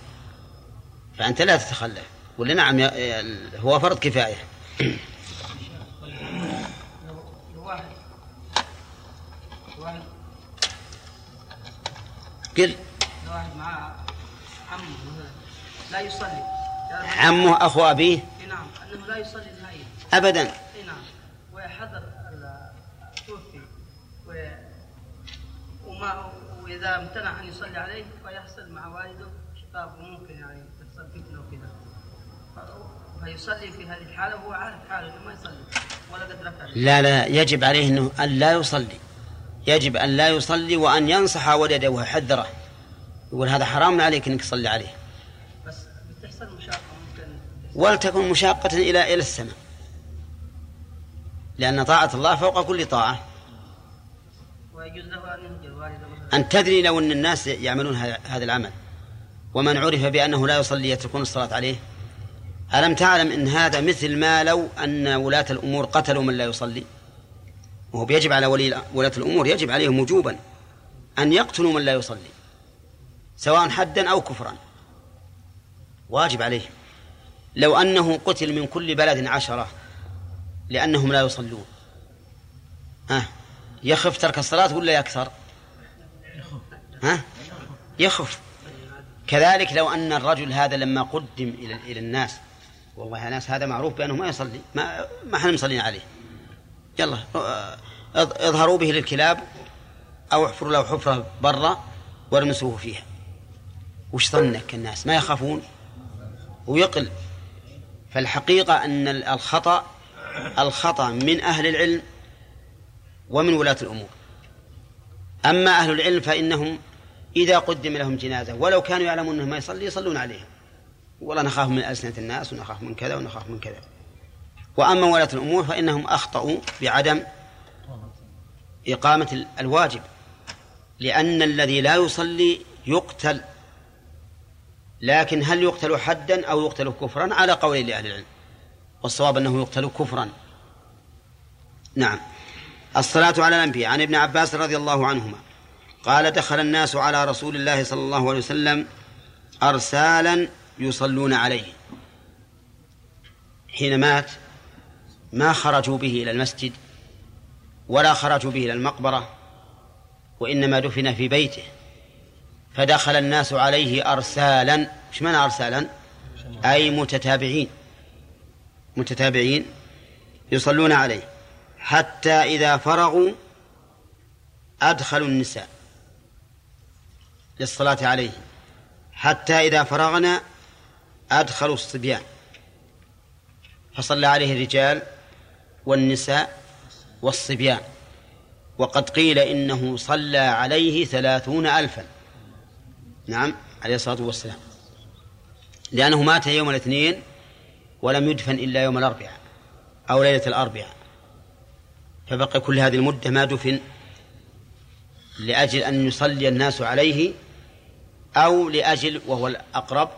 فأنت لا تتخلف. ولا نعم هو فرض كفاية واحد واحد قل واحد مع عمه لا يصلي عمه أخو أبيه؟ نعم انه لا يصلي نهائيا أبدا. نعم ويحضر توفي. وما واذا امتنع ان يصلي عليه فيحصل مع والده شقاق وممكن يعني تحصل فتنه وكذا فيصلي في هذه الحاله وهو عارف حاله ما يصلي ولا قد رفع لا لا يجب عليه أنه أن لا يصلي. يجب أن لا يصلي وأن ينصح ولده ويحذره. يقول هذا حرام عليك أنك تصلي عليه. بس بتحصل تحصل. ولتكن مشاقة إلى إلى السماء. لأن طاعة الله فوق كل طاعة. ويجوز له أن يهجر والده مثلا. أن تدري لو أن الناس يعملون هذا هذا العمل. ومن عرف بأنه لا يصلي يتركون الصلاة عليه. ألم تعلم أن هذا مثل ما لو أن ولاة الأمور قتلوا من لا يصلي؟ وهو يجب على ولي ولاة الأمور يجب عليهم وجوبا أن يقتلوا من لا يصلي سواء حدا أو كفرا. واجب عليهم لو أنه قتل من كل بلد عشرة لأنهم لا يصلون. ها؟ يخف ترك الصلاة ولا يكثر؟ ها؟ يخف. كذلك لو أن الرجل هذا لما قدم إلى إلى الناس والله يا ناس هذا معروف بأنه ما يصلي ما ما إحنا مصلين عليه. يلا اظ- اظهروا به للكلاب أو احفروا له حفرة برا وارمسوه فيها. وش ظنك الناس؟ ما يخافون؟ ويقل. فالحقيقة أن ال- الخطأ الخطأ من أهل العلم ومن ولاة الأمور. أما أهل العلم فإنهم إذا قدم لهم جنازة ولو كانوا يعلمون أنه ما يصلي يصلون عليهم. والله نخاف من ألسنة الناس ونخاف من كذا ونخاف من كذا. وأما ولاة الأمور فإنهم أخطأوا بعدم إقامة ال- الواجب لأن الذي لا يصلي يقتل. لكن هل يقتل حدا أو يقتل كفرا؟ على قول لأهل العلم. والصواب أنه يقتل كفرا. نعم. الصلاة على الأنبياء. عن ابن عباس رضي الله عنهما قال دخل الناس على رسول الله صلى الله عليه وسلم أرسالا يصلون عليه. حين مات ما خرجوا به إلى المسجد ولا خرجوا به إلى المقبرة وإنما دفن في بيته. فدخل الناس عليه أرسالا إيش معنى أرسالا؟ أي متتابعين متتابعين يصلون عليه حتى إذا فرغوا أدخلوا النساء للصلاة عليه حتى إذا فرغنا أدخلوا الصبيان. فصلى عليه الرجال والنساء والصبيان. وقد قيل إنه صلى عليه ثلاثون ألفا. نعم عليه الصلاة والسلام. لأنه مات يوم الاثنين ولم يدفن إلا يوم الأربعاء أو ليلة الأربعاء. فبقي كل هذه المدة ما دفن لأجل أن يصلي الناس عليه أو لأجل وهو الأقرب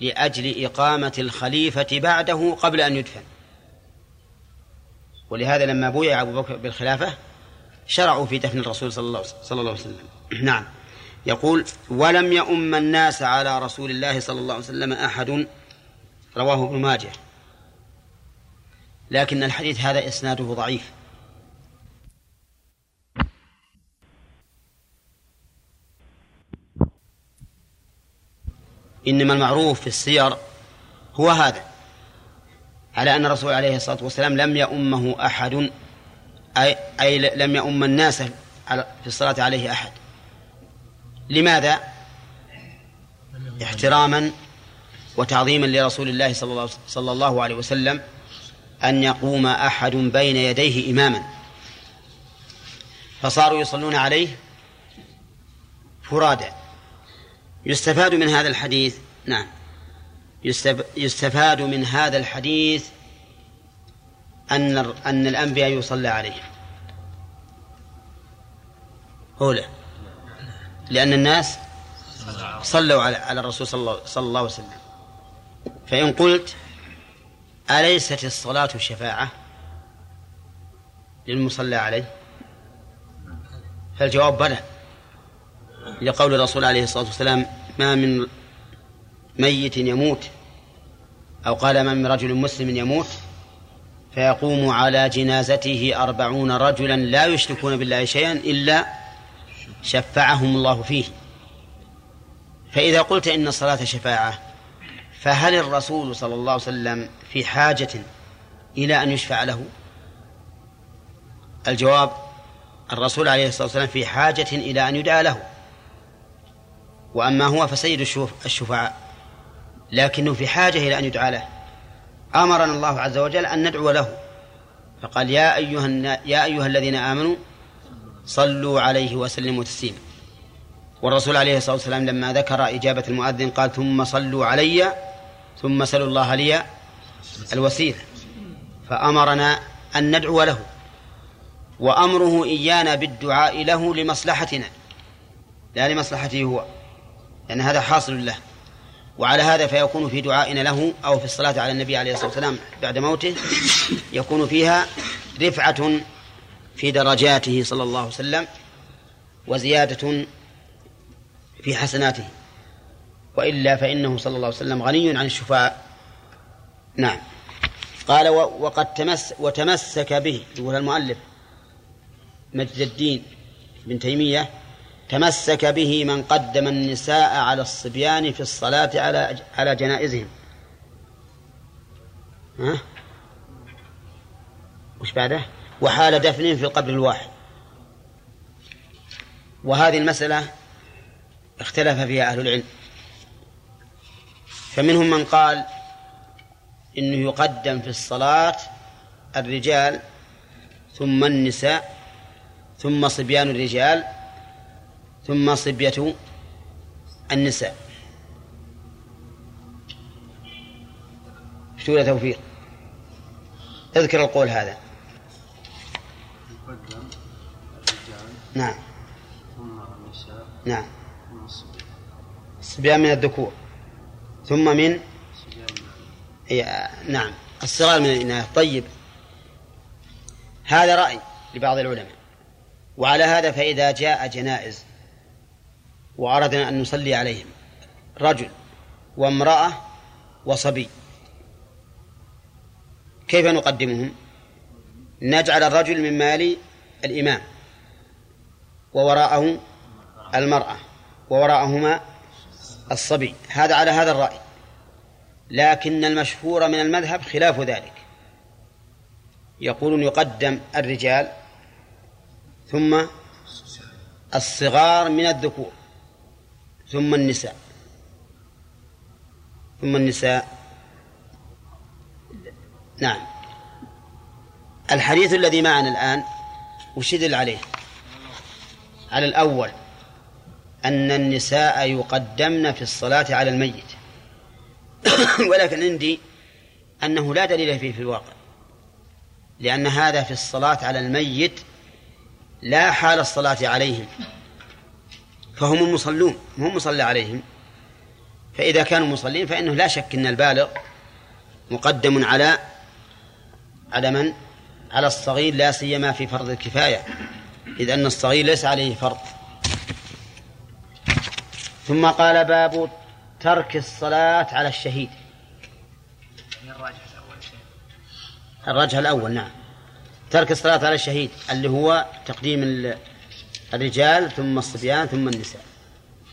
لأجل إقامة الخليفة بعده قبل أن يدفن. ولهذا لما بويع أبو بكر بالخلافة شرعوا في دفن الرسول صلى الله, صلى الله عليه وسلم. نعم. يقول ولم يؤم الناس على رسول الله صلى الله عليه وسلم أحد. رواه ابن ماجه. لكن الحديث هذا إسناده ضعيف. إنما المعروف في السير هو هذا. على أن الرسول عليه الصلاة والسلام لم يؤمه أحد أي, أي لم يؤم الناس في الصلاة عليه أحد. لماذا؟ احتراما وتعظيما لرسول الله صلى الله, عليه وسلم أن يقوم أحد بين يديه إماما. فصاروا يصلون عليه فرادا. يستفاد من هذا الحديث؟ نعم. يستفاد من هذا الحديث أن أن الأنبياء يصلى عليهم أولى لأن الناس صلوا على على الرسول صلى الله, صلى الله عليه وسلم. فإن قلت أليست الصلاة شفاعة للمصلى عليه؟ فالجواب بلى. لقول الرسول عليه الصلاة والسلام ما من ميت يموت أو قال من رجل مسلم يموت فيقوم على جنازته أربعون رجلا لا يشركون بالله شيئا إلا شفعهم الله فيه. فإذا قلت إن الصلاة شفاعة فهل الرسول صلى الله عليه وسلم في حاجة إلى أن يشفع له؟ الجواب الرسول عليه الصلاة والسلام في حاجة إلى أن يدعى له. وأما هو فسيد الشفعاء. لكنه في حاجة إلى أن يدعى له. أمرنا الله عز وجل أن ندعو له. فقال يا أيها, يا أيها الذين آمنوا صلوا عليه وسلموا تسليما. والرسول عليه الصلاة والسلام لما ذكر إجابة المؤذن قال ثم صلوا علي ثم سلوا الله لي الوسيلة. فأمرنا أن ندعو له. وأمره إيانا بالدعاء له لمصلحتنا. لا لمصلحته هو. لأن هذا حاصل له. وعلى هذا فيكون في دعائنا له أو في الصلاة على النبي عليه الصلاة والسلام بعد موته يكون فيها رفعة في درجاته صلى الله عليه وسلم وزيادة في حسناته. وإلا فإنه صلى الله عليه وسلم غني عن الشفاء. نعم. قال وقد تمس وتمسك به يقول المؤلف مجد الدين بن تيمية تمسك به من قدم النساء على الصبيان في الصلاة على على جنائزهم ها؟ وش بعده؟ وحال دفنهم في القبر الواحد وهذه المسألة اختلف فيها أهل العلم فمنهم من قال إنه يقدم في الصلاة الرجال ثم النساء ثم صبيان الرجال ثم صبية النساء. يا توفيق؟ اذكر القول هذا. الرجال نعم. ثم النساء نعم. ثم الصبيان من الذكور. ثم من؟ إيه، نعم. الصغار من الإناث. طيب. هذا رأي لبعض العلماء. وعلى هذا فإذا جاء جنائز وأردنا أن نصلي عليهم. رجل وامرأة وصبي. كيف نقدمهم؟ نجعل الرجل من مال الإمام ووراءه المرأة ووراءهما الصبي. هذا على هذا الرأي. لكن المشهور من المذهب خلاف ذلك. يقولون يقدم الرجال ثم الصغار من الذكور. ثم النساء. ثم النساء. نعم. الحديث الذي معنا الآن وش يدل عليه؟ على الأول أن النساء يقدمن في الصلاة على الميت. ولكن عندي أنه لا دليل فيه في الواقع. لأن هذا في الصلاة على الميت لا حال الصلاة عليهم. فهم المصلون هم مصلى عليهم. فإذا كانوا مصلين فإنه لا شك أن البالغ مقدم على على من؟ على الصغير لا سيما في فرض الكفاية إذ أن الصغير ليس عليه فرض. ثم قال باب ترك الصلاة على الشهيد. الراجح الأول نعم. ترك الصلاة على الشهيد اللي هو تقديم الرجال ثم الصبيان ثم النساء.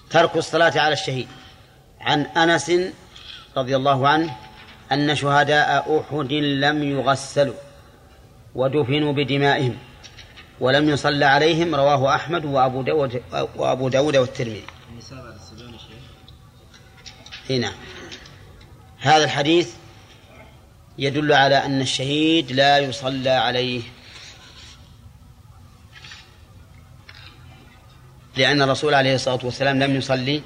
ترك الصلاة على الشهيد. عن أنس رضي الله عنه أن شهداء أحد لم يغسلوا ودفنوا بدمائهم ولم يصلى عليهم رواه أحمد وأبو داود وأبو داود والترمذي. هنا هذا الحديث يدل على أن الشهيد لا يصلى عليه. لأن الرسول عليه الصلاة والسلام لم يصلي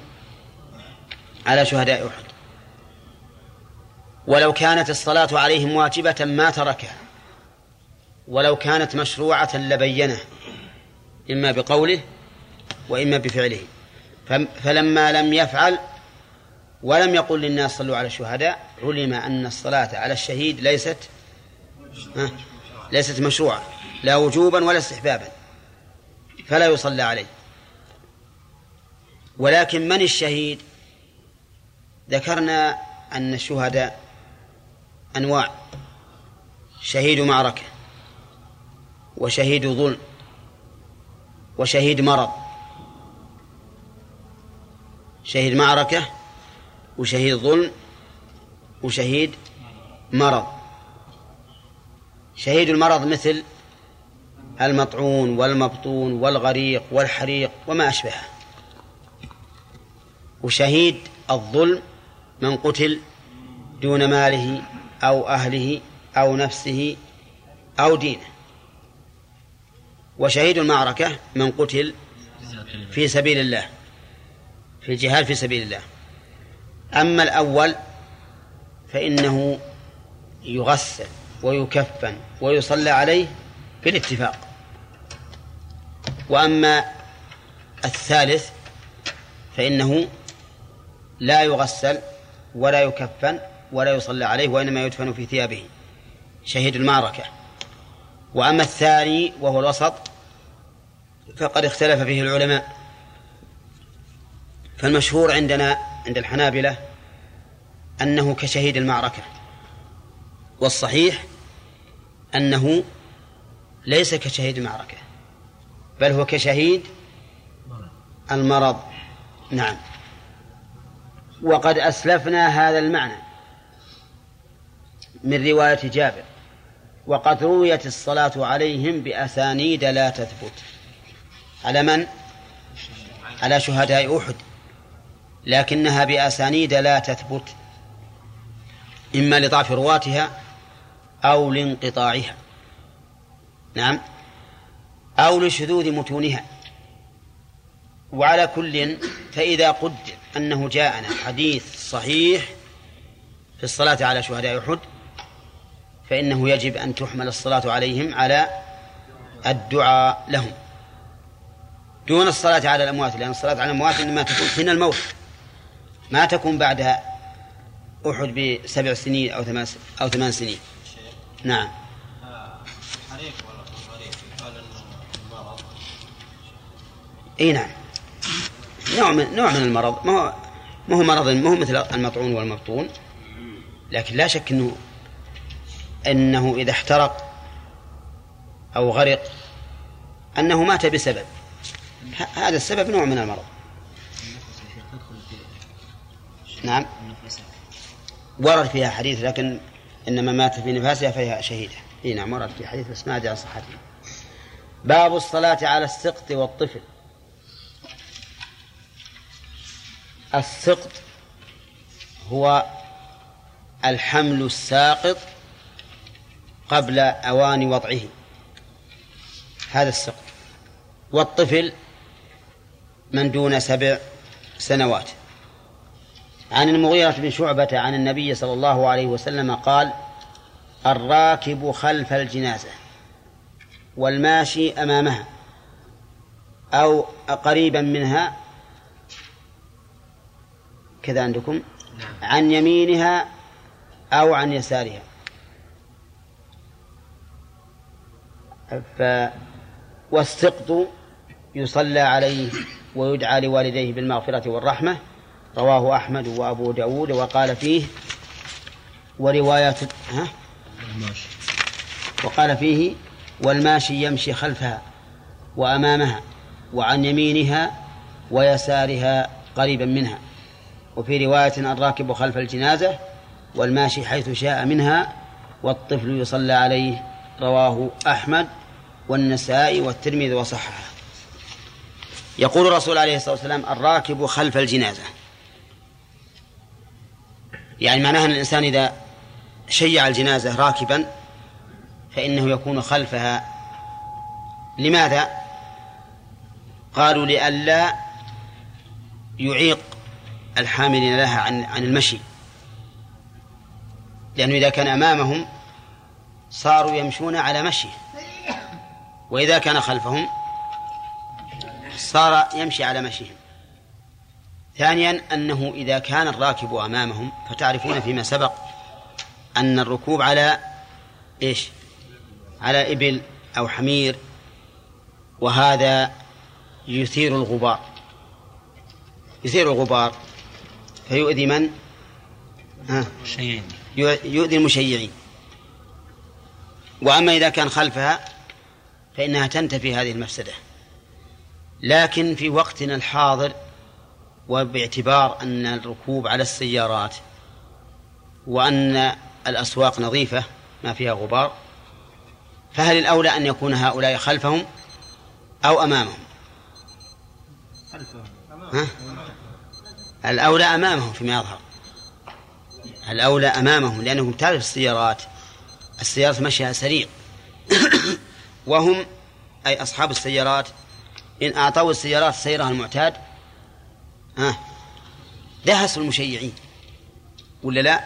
على شهداء أحد. ولو كانت الصلاة عليهم واجبة ما تركها. ولو كانت مشروعة لبينه إما بقوله وإما بفعله. فلما لم يفعل ولم يقل للناس صلوا على الشهداء علم أن الصلاة على الشهيد ليست ليست مشروعة لا وجوبا ولا استحبابا. فلا يصلى عليه. ولكن من الشهيد؟ ذكرنا أن الشهداء أنواع. شهيد معركة وشهيد ظلم وشهيد مرض. شهيد معركة وشهيد ظلم وشهيد مرض. شهيد المرض مثل المطعون والمبطون والغريق والحريق وما أشبهه. وشهيد الظلم من قتل دون ماله أو أهله أو نفسه أو دينه. وشهيد المعركة من قتل في سبيل الله في الجهاد في سبيل الله. أما الأول فإنه يغسل ويكفن ويصلى عليه بالاتفاق. وأما الثالث فإنه لا يغسل ولا يكفن ولا يصلى عليه وإنما يدفن في ثيابه. شهيد المعركة. وأما الثاني وهو الوسط فقد اختلف فيه العلماء. فالمشهور عندنا عند الحنابلة أنه كشهيد المعركة. والصحيح أنه ليس كشهيد المعركة بل هو كشهيد المرض. نعم. وقد أسلفنا هذا المعنى من رواية جابر. وقد رويت الصلاة عليهم بأسانيد لا تثبت. على من؟ على شهداء أحد. لكنها بأسانيد لا تثبت. إما لضعف رواتها أو لانقطاعها. نعم. أو لشذوذ متونها. وعلى كل فإذا قدر أنه جاءنا حديث صحيح في الصلاة على شهداء أحد فإنه يجب أن تحمل الصلاة عليهم على الدعاء لهم. دون الصلاة على الأموات لأن الصلاة على الأموات إنما تكون حين الموت ما تكون بعد أحد بسبع سنين أو ثمان أو ثمان سنين. نعم. حريق ولا المرض إي نعم. نوع من نوع من المرض. ما هو ما هو مرض ما هو مثل المطعون والمبطون. لكن لا شك انه إنه إذا احترق أو غرق أنه مات بسبب. هذا السبب نوع من المرض. نعم. ورد فيها حديث لكن إنما مات في نفاسها فهي شهيدة. إي نعم ورد في حديث بس ما ادري عن صحته باب الصلاة على السقط والطفل. السقط هو الحمل الساقط قبل أوان وضعه. هذا السقط والطفل من دون سبع سنوات. عن المغيرة بن شعبة عن النبي صلى الله عليه وسلم قال الراكب خلف الجنازة والماشي أمامها أو قريبا منها كذا عندكم؟ عن يمينها أو عن يسارها. ف والسقط يصلى عليه ويدعى لوالديه بالمغفرة والرحمة. رواه أحمد وأبو داود وقال فيه ورواية ها؟ وقال فيه والماشي يمشي خلفها وأمامها وعن يمينها ويسارها قريبا منها. وفي رواية الراكب خلف الجنازة والماشي حيث شاء منها والطفل يصلى عليه رواه أحمد والنسائي والترمذي وصححه. يقول الرسول عليه الصلاة والسلام الراكب خلف الجنازة. يعني معناها أن الإنسان إذا شيع الجنازة راكبا فإنه يكون خلفها. لماذا؟ قالوا لئلا يعيق الحاملين لها عن عن المشي. لأنه إذا كان أمامهم صاروا يمشون على مشي وإذا كان خلفهم صار يمشي على مشيهم. ثانيا أنه إذا كان الراكب أمامهم فتعرفون فيما سبق أن الركوب على إيش؟ على إبل أو حمير وهذا يثير الغبار. يثير الغبار. فيؤذي من؟ ها؟ يؤذي المشيعين. وأما إذا كان خلفها فإنها تنتفي هذه المفسدة. لكن في وقتنا الحاضر وباعتبار أن الركوب على السيارات وأن الأسواق نظيفة ما فيها غبار فهل الأولى أن يكون هؤلاء خلفهم أو أمامهم؟ ها؟ الأولى أمامهم فيما يظهر. الأولى أمامهم لأنهم تعرف السيارات. السيارات مشيها سريع. وهم أي أصحاب السيارات إن أعطوا السيارات سيرها المعتاد ها دهسوا المشيعين. ولا لا؟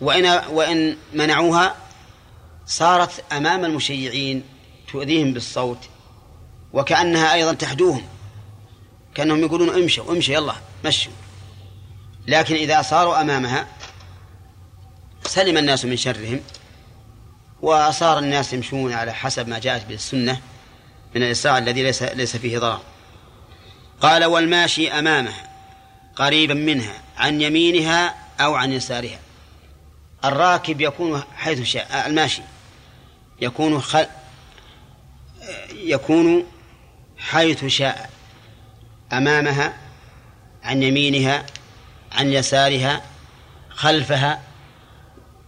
وإن وإن منعوها صارت أمام المشيعين تؤذيهم بالصوت وكأنها أيضا تحدوهم. كأنهم يقولون امشوا امشوا يلا. مشوا لكن إذا صاروا أمامها سلم الناس من شرهم وصار الناس يمشون على حسب ما جاءت به السنة من الإسراع الذي ليس ليس فيه ضرر. قال والماشي أمامها قريبا منها عن يمينها أو عن يسارها. الراكب يكون حيث شاء الماشي يكون خل يكون حيث شاء أمامها عن يمينها عن يسارها خلفها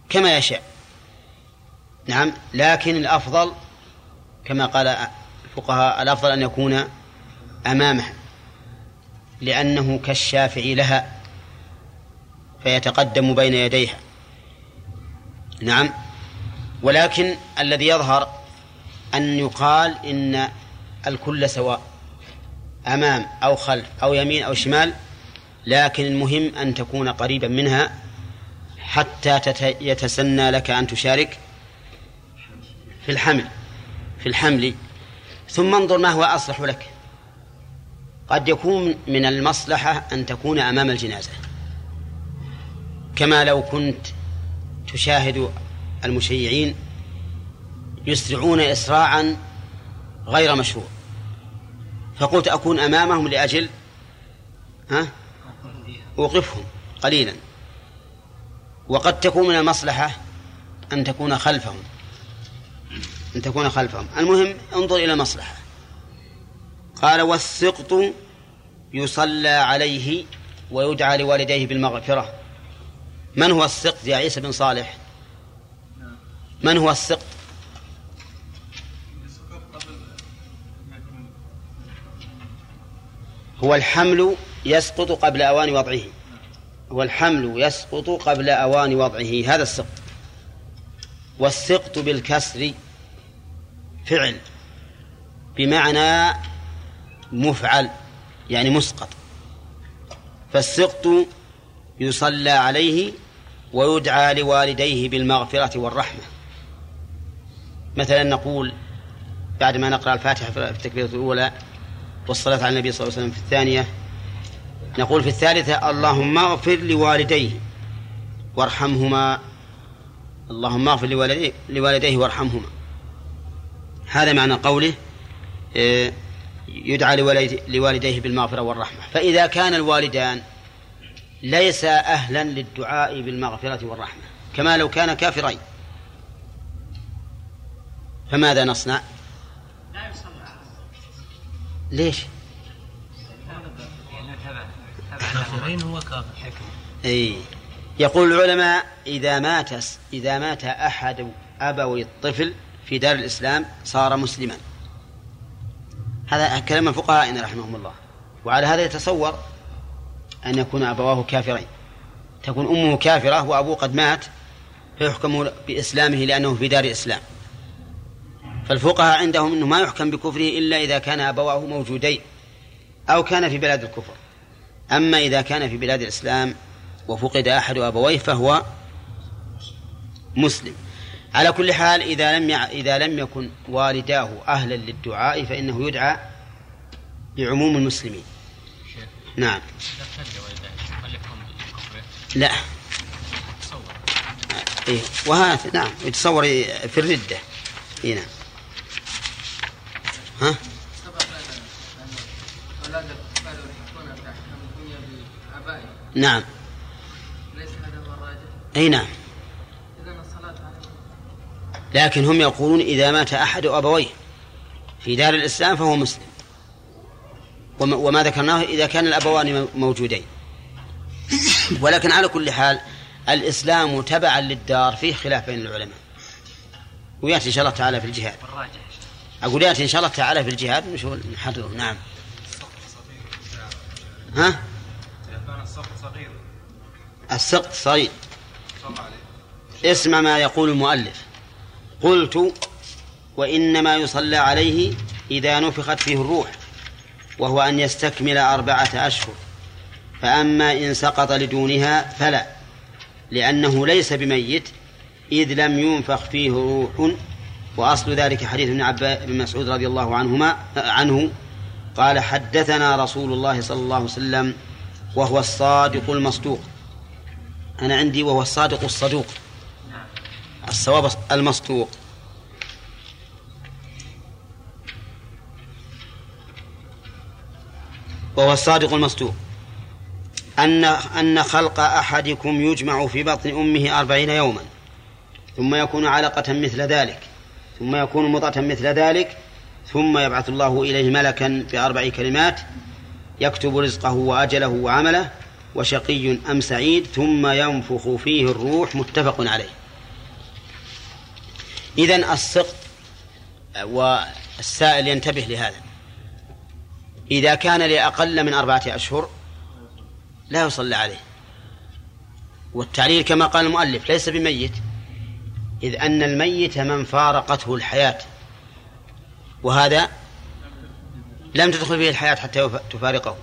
كما يشاء. نعم لكن الأفضل كما قال الفقهاء الأفضل أن يكون أمامها لأنه كالشافع لها فيتقدم بين يديها. نعم ولكن الذي يظهر أن يقال إن الكل سواء أمام أو خلف أو يمين أو شمال لكن المهم أن تكون قريبا منها حتى يتسنى لك أن تشارك في الحمل في الحمل. ثم انظر ما هو أصلح لك. قد يكون من المصلحة أن تكون أمام الجنازة. كما لو كنت تشاهد المشيعين يسرعون إسراعا غير مشروع. فقلت أكون أمامهم لأجل ها؟ أوقفهم قليلا. وقد تكون من المصلحة أن تكون خلفهم. أن تكون خلفهم. المهم انظر إلى المصلحة. قال والسقط يصلى عليه ويدعى لوالديه بالمغفرة. من هو السقط يا عيسى بن صالح؟ من هو السقط هو الحمل يسقط قبل أوان وضعه هو الحمل يسقط قبل أوان وضعه هذا السقط. والسقط بالكسر فعل بمعنى مفعل يعني مسقط. فالسقط يصلى عليه ويدعى لوالديه بالمغفرة والرحمة. مثلا نقول بعد ما نقرأ الفاتحة في التكبيرة الأولى والصلاة على النبي صلى الله عليه وسلم في الثانية نقول في الثالثة اللهم اغفر لوالديه وارحمهما. اللهم اغفر لوالديه, لوالديه وارحمهما. هذا معنى قوله آه، يدعى لوالديه بالمغفرة والرحمة. فإذا كان الوالدان ليس أهلا للدعاء بالمغفرة والرحمة كما لو كان كافرين فماذا نصنع؟ ليش؟ كافرين هو كافر. أي. يقول العلماء إذا مات إذا مات أحد أبوي الطفل في دار الإسلام صار مسلما. هذا كلام الفقهاء رحمهم الله. وعلى هذا يتصور أن يكون أبواه كافرين. تكون أمه كافرة وأبوه قد مات فيحكم بإسلامه لأنه في دار إسلام فالفقهاء عندهم أنه ما يحكم بكفره إلا إذا كان أبواه موجودين أو كان في بلاد الكفر. أما إذا كان في بلاد الإسلام وفقد أحد أبويه فهو مسلم. على كل حال إذا لم إذا لم يكن والداه أهلا للدعاء فإنه يدعى بعموم المسلمين. نعم. لا. إيه. وهذا نعم. يتصور في الردة. إيه نعم. ها؟ نعم. ليس هذا هو الراجح؟ أي نعم. إذا الصلاة عليه لكن هم يقولون إذا مات أحد أبويه في دار الإسلام فهو مسلم. وما, وما ذكرناه إذا كان الأبوان موجودين. ولكن على كل حال الإسلام تبعا للدار فيه خلاف بين العلماء. ويأتي إن شاء الله تعالى في الجهاد. أقول يأتي إن شاء الله تعالى في الجهاد. نحرره نعم. ها؟ السقط صغير اسمع ما يقول المؤلف. قلت وإنما يصلى عليه إذا نفخت فيه الروح وهو أن يستكمل أربعة أشهر. فأما إن سقط لدونها فلا لأنه ليس بميت إذ لم ينفخ فيه روح. وأصل ذلك حديث ابن عباس بن مسعود رضي الله عنهما عنه. قال حدثنا رسول الله صلى الله عليه وسلم وهو الصادق المصدوق. أنا عندي وهو الصادق الصدوق. الصواب المصدوق. وهو الصادق المصدوق. أن أن خلق أحدكم يجمع في بطن أمه أربعين يوما ثم يكون علقة مثل ذلك ثم يكون مضغة مثل ذلك ثم يبعث الله إليه ملكا بأربع كلمات يكتب رزقه وأجله وعمله وشقي أم سعيد ثم ينفخ فيه الروح متفق عليه. إذن السقط والسائل ينتبه لهذا. إذا كان لأقل من أربعة أشهر لا يصلى عليه. والتعليل كما قال المؤلف ليس بميت إذ أن الميت من فارقته الحياة. وهذا لم تدخل فيه الحياة حتى تفارقه.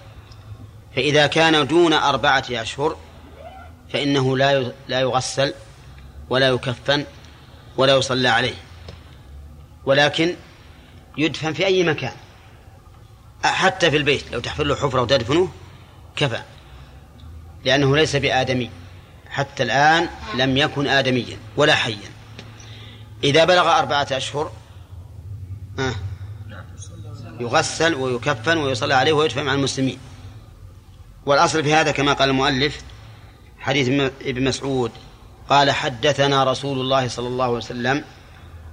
فإذا كان دون أربعة أشهر فإنه لا لا يغسل ولا يكفن ولا يصلى عليه. ولكن يدفن في أي مكان. حتى في البيت لو تحفر له حفرة وتدفنه كفى. لأنه ليس بآدمي. حتى الآن لم يكن آدميا ولا حيا. إذا بلغ أربعة أشهر يغسل ويكفن ويصلى عليه ويدفن مع المسلمين. والأصل في هذا كما قال المؤلف حديث ابن مسعود قال حدثنا رسول الله صلى الله عليه وسلم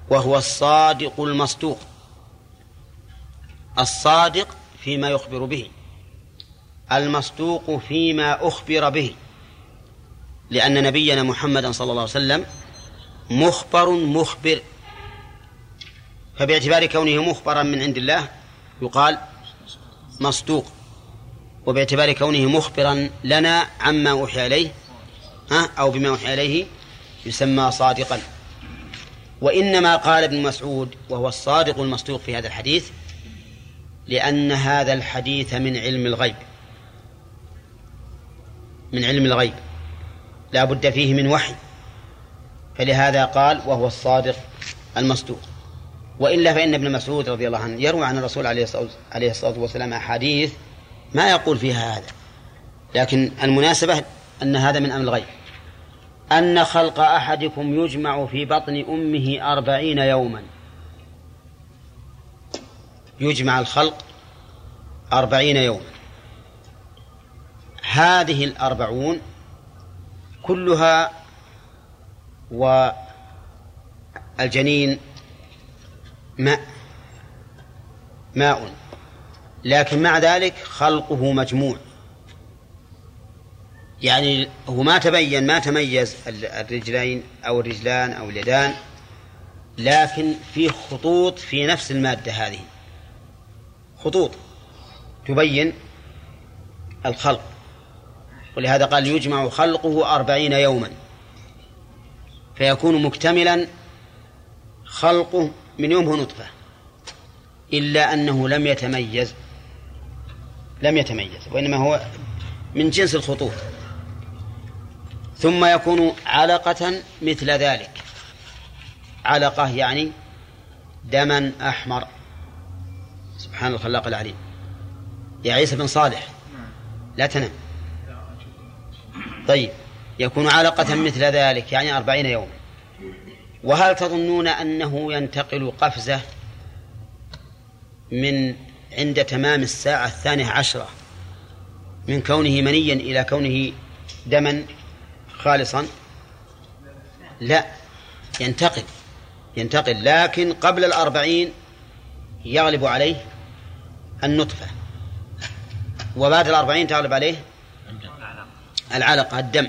وهو الصادق المصدوق الصادق فيما يخبر به المصدوق فيما أخبر به لأن نبينا محمدا صلى الله عليه وسلم مخبر مخبر. فباعتبار كونه مخبرا من عند الله يقال مصدوق. وباعتبار كونه مخبرا لنا عما أوحي إليه ها أو بما أوحي إليه يسمى صادقا. وإنما قال ابن مسعود وهو الصادق المصدوق في هذا الحديث لأن هذا الحديث من علم الغيب. من علم الغيب. لا بد فيه من وحي. فلهذا قال وهو الصادق المصدوق. وإلا فإن ابن مسعود رضي الله عنه يروي عن الرسول عليه الصلاة والسلام أحاديث ما يقول فيها هذا. لكن المناسبة أن هذا من أمر الغيب. أن خلق أحدكم يجمع في بطن أمه أربعين يوما. يجمع الخلق أربعين يوما. هذه الأربعون كلها والجنين ماء ماء. لكن مع ذلك خلقه مجموع. يعني هو ما تبين ما تميز الرجلين أو الرجلان أو اليدان لكن في خطوط في نفس المادة هذه. خطوط تبين الخلق. ولهذا قال يجمع خلقه أربعين يوما. فيكون مكتملا خلقه من يومه نطفة. إلا أنه لم يتميز لم يتميز وإنما هو من جنس الخطوط. ثم يكون علقة مثل ذلك. علقة يعني دما أحمر. سبحان الخلاق العليم. يا عيسى بن صالح لا تنم. طيب يكون علقة مثل ذلك يعني أربعين يوما. وهل تظنون أنه ينتقل قفزة من عند تمام الساعة الثانية عشرة من كونه منيا إلى كونه دما خالصا؟ لا ينتقل ينتقل لكن قبل الأربعين يغلب عليه النطفة. وبعد الأربعين تغلب عليه العلقة الدم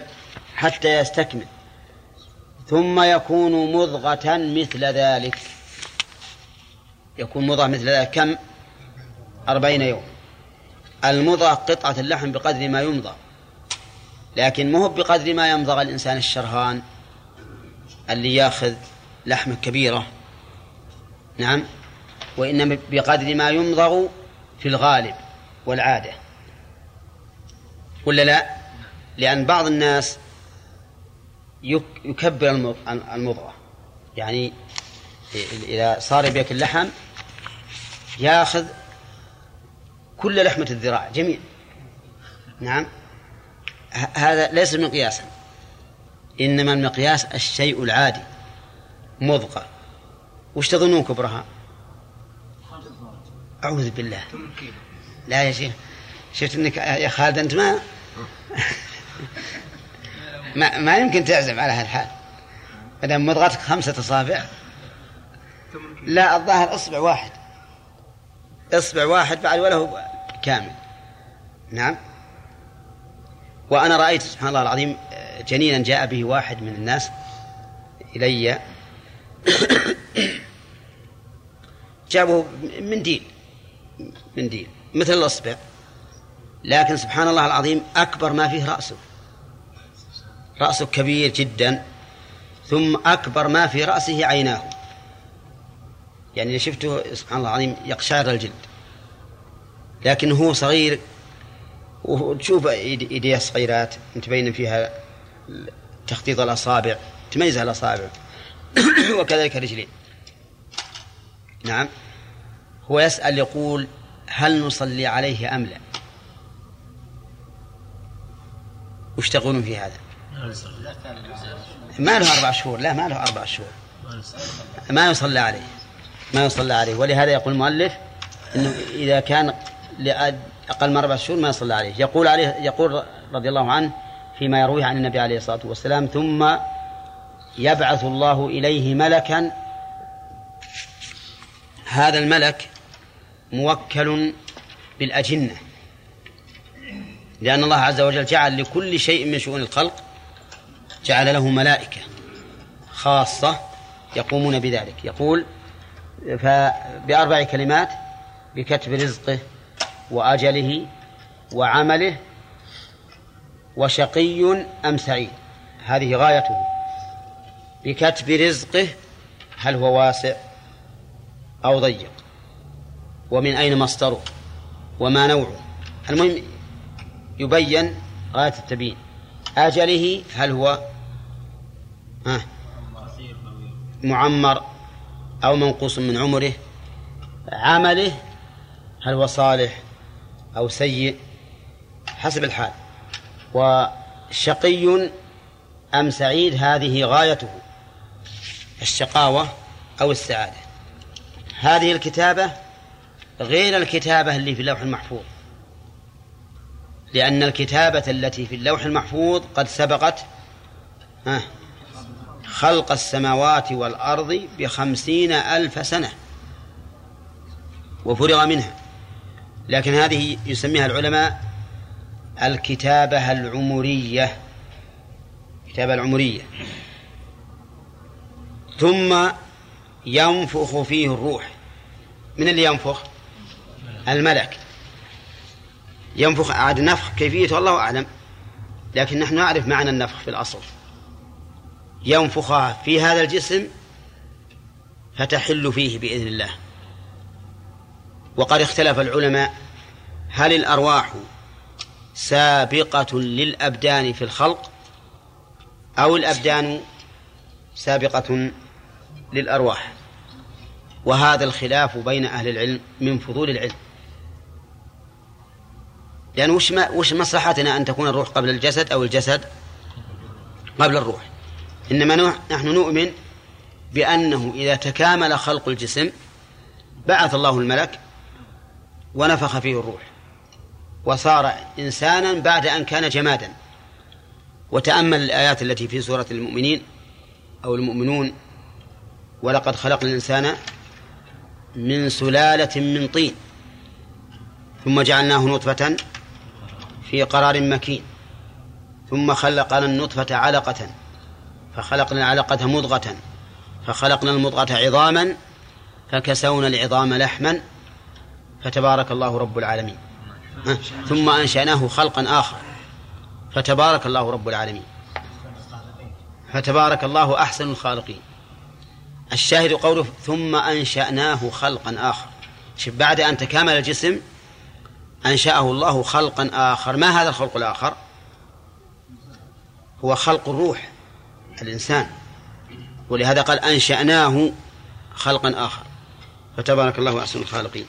حتى يستكمل. ثم يكون مضغة مثل ذلك. يكون مضغة مثل ذلك. كم؟ أربعين يوم. المضغة قطعة اللحم بقدر ما يمضغ لكن مو بقدر ما يمضغ الإنسان الشرهان اللي ياخذ لحمة كبيرة؟ نعم. وإنما بقدر ما يمضغ في الغالب والعادة. ولا لا؟ لأن بعض الناس يكبر المضغة. يعني إذا صار يبيك اللحم ياخذ كل لحمة الذراع جميع نعم. هذا ليس مقياسا. إنما المقياس الشيء العادي. مضغة. وش تظنون كبرها؟ أعوذ بالله. لا يا شيخ. شفت إنك يا خالد أنت ما ما, ما يمكن تعزم على هالحال. ما مضغتك خمسة أصابع. لا الظاهر إصبع واحد. إصبع واحد بعد وله كامل. نعم. وأنا رأيت سبحان الله العظيم جنينا جاء به واحد من الناس إلي. جابه منديل منديل مثل الأصبع. لكن سبحان الله العظيم أكبر ما فيه رأسه. رأسه كبير جدا ثم أكبر ما في رأسه عيناه. يعني شفته سبحان الله العظيم يقشعر الجلد. لكن هو صغير وتشوف إيديه صغيرات تبين فيها تخطيط الأصابع تميزها الأصابع. وكذلك الرجلين نعم. هو يسأل يقول هل نصلي عليه أم لا؟ وش تقولون في هذا؟ ما له أربع شهور. لا ما له أربع شهور. ما يصلى عليه. ما يصلى عليه. ولهذا يقول المؤلف إنه إذا كان أقل من أربع شهور ما يصلى عليه. يقول عليه يقول رضي الله عنه فيما يرويه عن النبي عليه الصلاة والسلام ثم يبعث الله إليه ملكا. هذا الملك موكل بالأجنة لأن الله عز وجل جعل لكل شيء من شؤون الخلق جعل له ملائكة خاصة يقومون بذلك. يقول فبأربع كلمات بكتب رزقه وأجله وعمله وشقي أم سعيد؟ هذه غايته. بكتب رزقه هل هو واسع أو ضيق؟ ومن أين مصدره؟ وما نوعه؟ المهم يبين غاية التبيين. أجله هل هو ها؟ معمر أو منقوص من عمره؟ عمله هل هو صالح أو سيء حسب الحال. وشقي أم سعيد هذه غايته الشقاوة أو السعادة. هذه الكتابة غير الكتابة اللي في اللوح المحفوظ لأن الكتابة التي في اللوح المحفوظ قد سبقت خلق السماوات والأرض بخمسين ألف سنة وفرغ منها. لكن هذه يسميها العلماء الكتابة العمرية. الكتابة العمرية. ثم ينفخ فيه الروح. من اللي ينفخ؟ الملك. ينفخ عاد نفخ كيفية والله أعلم. لكن نحن نعرف معنى النفخ في الأصل. ينفخها في هذا الجسم فتحل فيه بإذن الله. وقد اختلف العلماء هل الأرواح سابقة للأبدان في الخلق أو الأبدان سابقة للأرواح؟ وهذا الخلاف بين أهل العلم من فضول العلم. لأن وش, ما وش مصلحتنا أن تكون الروح قبل الجسد أو الجسد قبل الروح؟ إنما نحن نؤمن بأنه إذا تكامل خلق الجسم بعث الله الملك ونفخ فيه الروح. وصار إنسانا بعد أن كان جمادا. وتأمل الآيات التي في سورة المؤمنين أو المؤمنون ولقد خلقنا الإنسان من سلالة من طين ثم جعلناه نطفة في قرار مكين ثم خلقنا النطفة علقة فخلقنا العلقة مضغة فخلقنا المضغة عظاما فكسونا العظام لحما فتبارك الله رب العالمين. ثم أنشأناه خلقا آخر. فتبارك الله رب العالمين. فتبارك الله أحسن الخالقين. الشاهد قوله ثم أنشأناه خلقا آخر. بعد أن تكامل الجسم أنشأه الله خلقا آخر. ما هذا الخلق الآخر؟ هو خلق الروح الإنسان. ولهذا قال أنشأناه خلقا آخر. فتبارك الله أحسن الخالقين.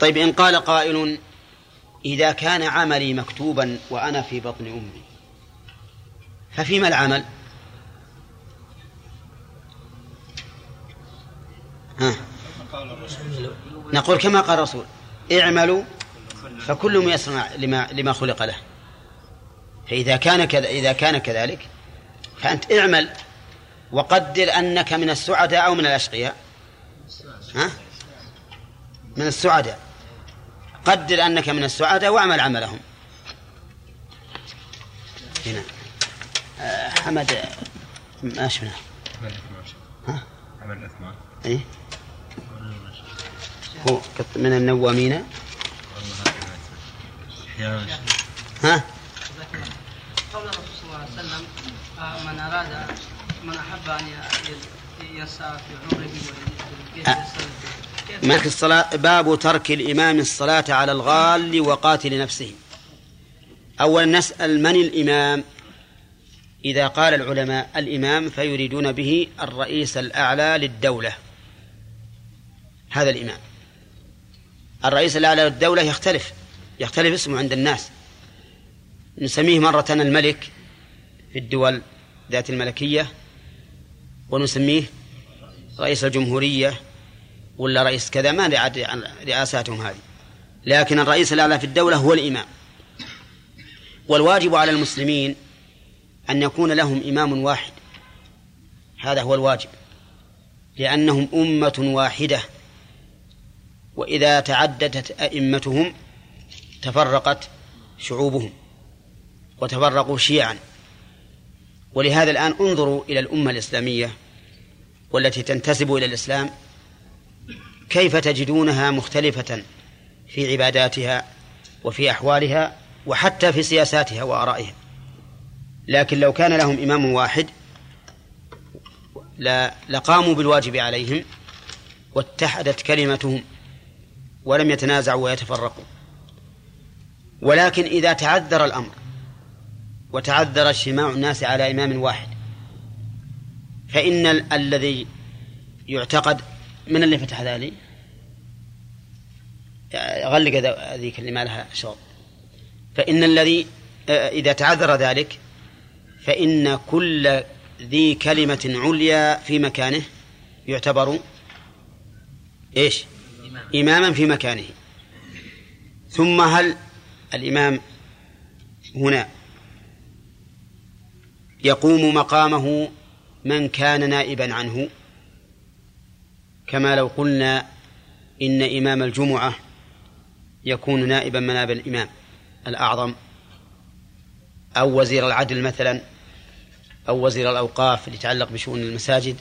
طيب إن قال قائل إذا كان عملي مكتوبا وأنا في بطن أمي ففيما العمل؟ ها. نقول كما قال الرسول اعملوا فكل ميسر لما لما خلق له. فإذا كان كذا إذا كان كذلك فأنت اعمل وقدر أنك من السعداء أو من الأشقياء. ها؟ من السعداء قدر أنك من السعداء واعمل عملهم هنا آه، حمد ما شفنا ها؟ عمل الأثمان إيه؟ هو من النوامين ها؟ قول الرسول صلى الله عليه وسلم آه، من أراد من أحب أن يسعى في عمره مالك الصلاة باب ترك الإمام الصلاة على الغال وقاتل نفسه. أولا نسأل من الإمام؟ إذا قال العلماء الإمام فيريدون به الرئيس الأعلى للدولة. هذا الإمام. الرئيس الأعلى للدولة يختلف يختلف اسمه عند الناس. نسميه مرة الملك في الدول ذات الملكية ونسميه رئيس الجمهورية. ولا رئيس كذا ما رئاساتهم هذه. لكن الرئيس الأعلى في الدولة هو الإمام. والواجب على المسلمين أن يكون لهم إمام واحد. هذا هو الواجب. لأنهم أمة واحدة. وإذا تعددت أئمتهم تفرقت شعوبهم وتفرقوا شيعا. ولهذا الآن انظروا إلى الأمة الإسلامية والتي تنتسب إلى الإسلام كيف تجدونها مختلفة في عباداتها وفي أحوالها وحتى في سياساتها وآرائها؟ لكن لو كان لهم إمام واحد لقاموا بالواجب عليهم واتحدت كلمتهم ولم يتنازعوا ويتفرقوا. ولكن إذا تعذر الأمر وتعذر اجتماع الناس على إمام واحد فإن ال- الذي يعتقد من اللي فتح ذلك غلق ذيك اللي ما لها شغل. فإن الذي آه، إذا تعذر ذلك فإن كل ذي كلمة عليا في مكانه يعتبر إيش؟ إماما في مكانه. ثم هل الإمام هنا يقوم مقامه من كان نائبا عنه؟ كما لو قلنا إن إمام الجمعة يكون نائبا مناب الإمام الأعظم أو وزير العدل مثلا أو وزير الأوقاف اللي يتعلق بشؤون المساجد.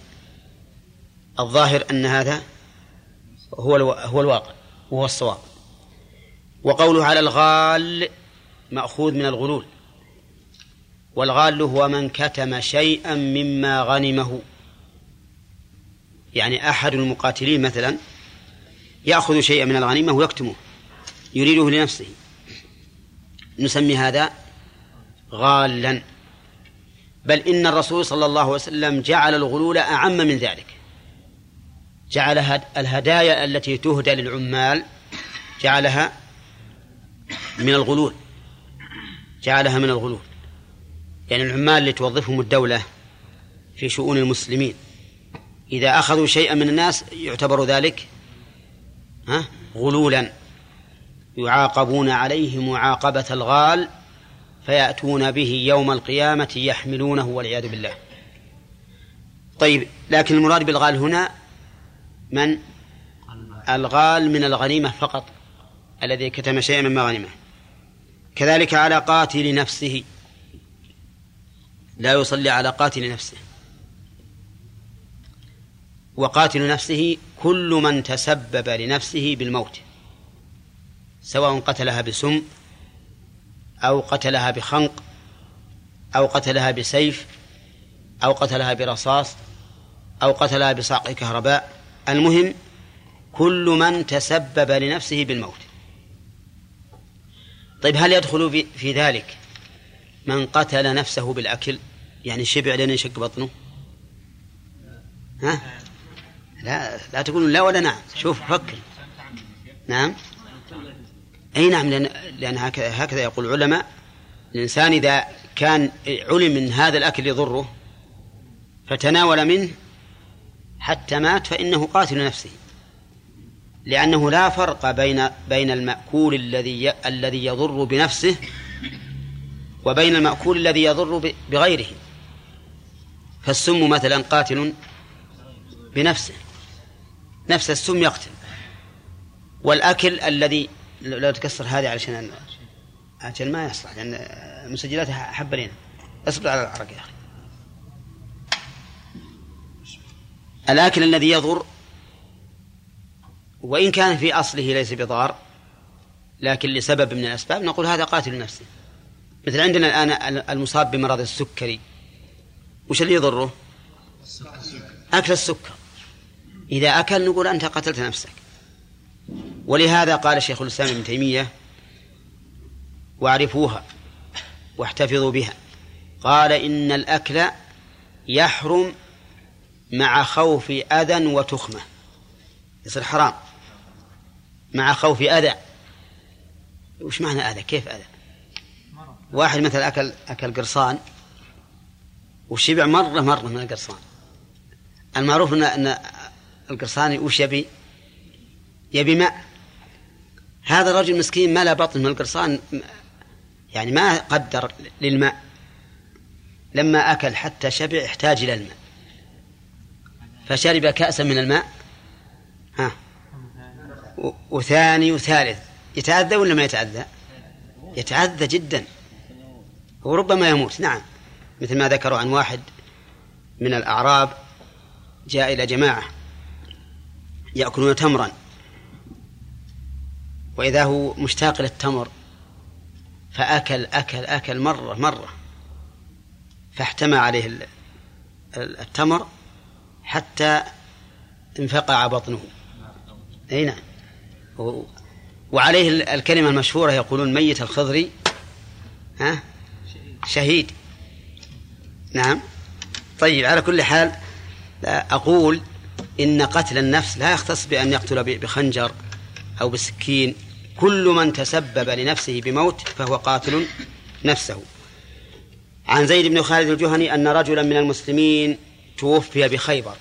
الظاهر أن هذا هو. هو الواقع وهو الصواب. وقوله على الغال مأخوذ من الغلول. والغال هو من كتم شيئا مما غنمه. يعني أحد المقاتلين مثلا يأخذ شيئا من الغنيمة ويكتمه يريده لنفسه. نسمي هذا غالا. بل إن الرسول صلى الله عليه وسلم جعل الغلول أعم من ذلك. جعل هد- الهدايا التي تهدى للعمال جعلها من الغلول. جعلها من الغلول. يعني العمال اللي توظفهم الدولة في شؤون المسلمين. إذا أخذوا شيئا من الناس يعتبر ذلك ها غلولا. يعاقبون عليه معاقبة الغال فيأتون به يوم القيامة يحملونه والعياذ بالله. طيب لكن المراد بالغال هنا من؟ الغال من الغنيمة فقط الذي كتم شيئا مما غنمه. كذلك على قاتل نفسه. لا يصلي على قاتل نفسه. وقاتل نفسه كل من تسبب لنفسه بالموت سواء قتلها بسم أو قتلها بخنق أو قتلها بسيف أو قتلها برصاص أو قتلها بصعق كهرباء. المهم كل من تسبب لنفسه بالموت. طيب هل يدخل في- في ذلك من قتل نفسه بالأكل؟ يعني شبع لين يشق بطنه؟ ها؟ لا لا تقولون لا ولا نعم. شوف فكر. نعم. أي نعم لأن, لأن هكذا, هكذا يقول العلماء الإنسان إذا كان علم من هذا الأكل يضره فتناول منه حتى مات فإنه قاتل نفسه لأنه لا فرق بين بين المأكول الذي الذي يضر بنفسه وبين المأكول الذي يضر بغيره. فالسم مثلا قاتل بنفسه. نفس السم يقتل. والأكل الذي لو تكسر هذه علشان عشان ما يصلح لأن مسجلاتها حبة لنا اصبر على العرق يا أخي. الآكل الذي يضر وإن كان في أصله ليس بضار لكن لسبب من الأسباب نقول هذا قاتل نفسه مثل عندنا الآن المصاب بمرض السكري. وش اللي يضره؟ أكل السكر. إذا أكل نقول أنت قتلت نفسك. ولهذا قال شيخ الإسلام ابن تيمية واعرفوها واحتفظوا بها. قال إن الأكل يحرم مع خوف أذى وتخمة. يصير حرام. مع خوف أذى. وش معنى أذى؟ كيف أذى؟ واحد مثلا أكل أكل قرصان وشبع مرة مرة من القرصان. المعروف أن القرصاني وش يبي؟ يبي ماء. هذا الرجل مسكين ما لا بطن من القرصان يعني ما قدر للماء. لما أكل حتى شبع احتاج إلى الماء. فشرب كأسا من الماء. ها. وثاني وثالث يتأذى ولا ما يتأذى؟ يتأذى جدا. وربما يموت. نعم. مثل ما ذكروا عن واحد من الأعراب جاء إلى جماعة. يأكلون تمرا. وإذا هو مشتاق إلى التمر فأكل أكل أكل مرة مرة. فاحتمى عليه التمر حتى انفقع بطنه. أي نعم. وعليه الكلمة المشهورة يقولون ميت الخضري ها؟ شهيد. نعم. طيب على كل حال أقول إن قتل النفس لا يختص بأن يقتل بخنجر أو بسكين. كل من تسبب لنفسه بموت فهو قاتل نفسه. عن زيد بن خالد الجهني أن رجلا من المسلمين توفي بخيبر.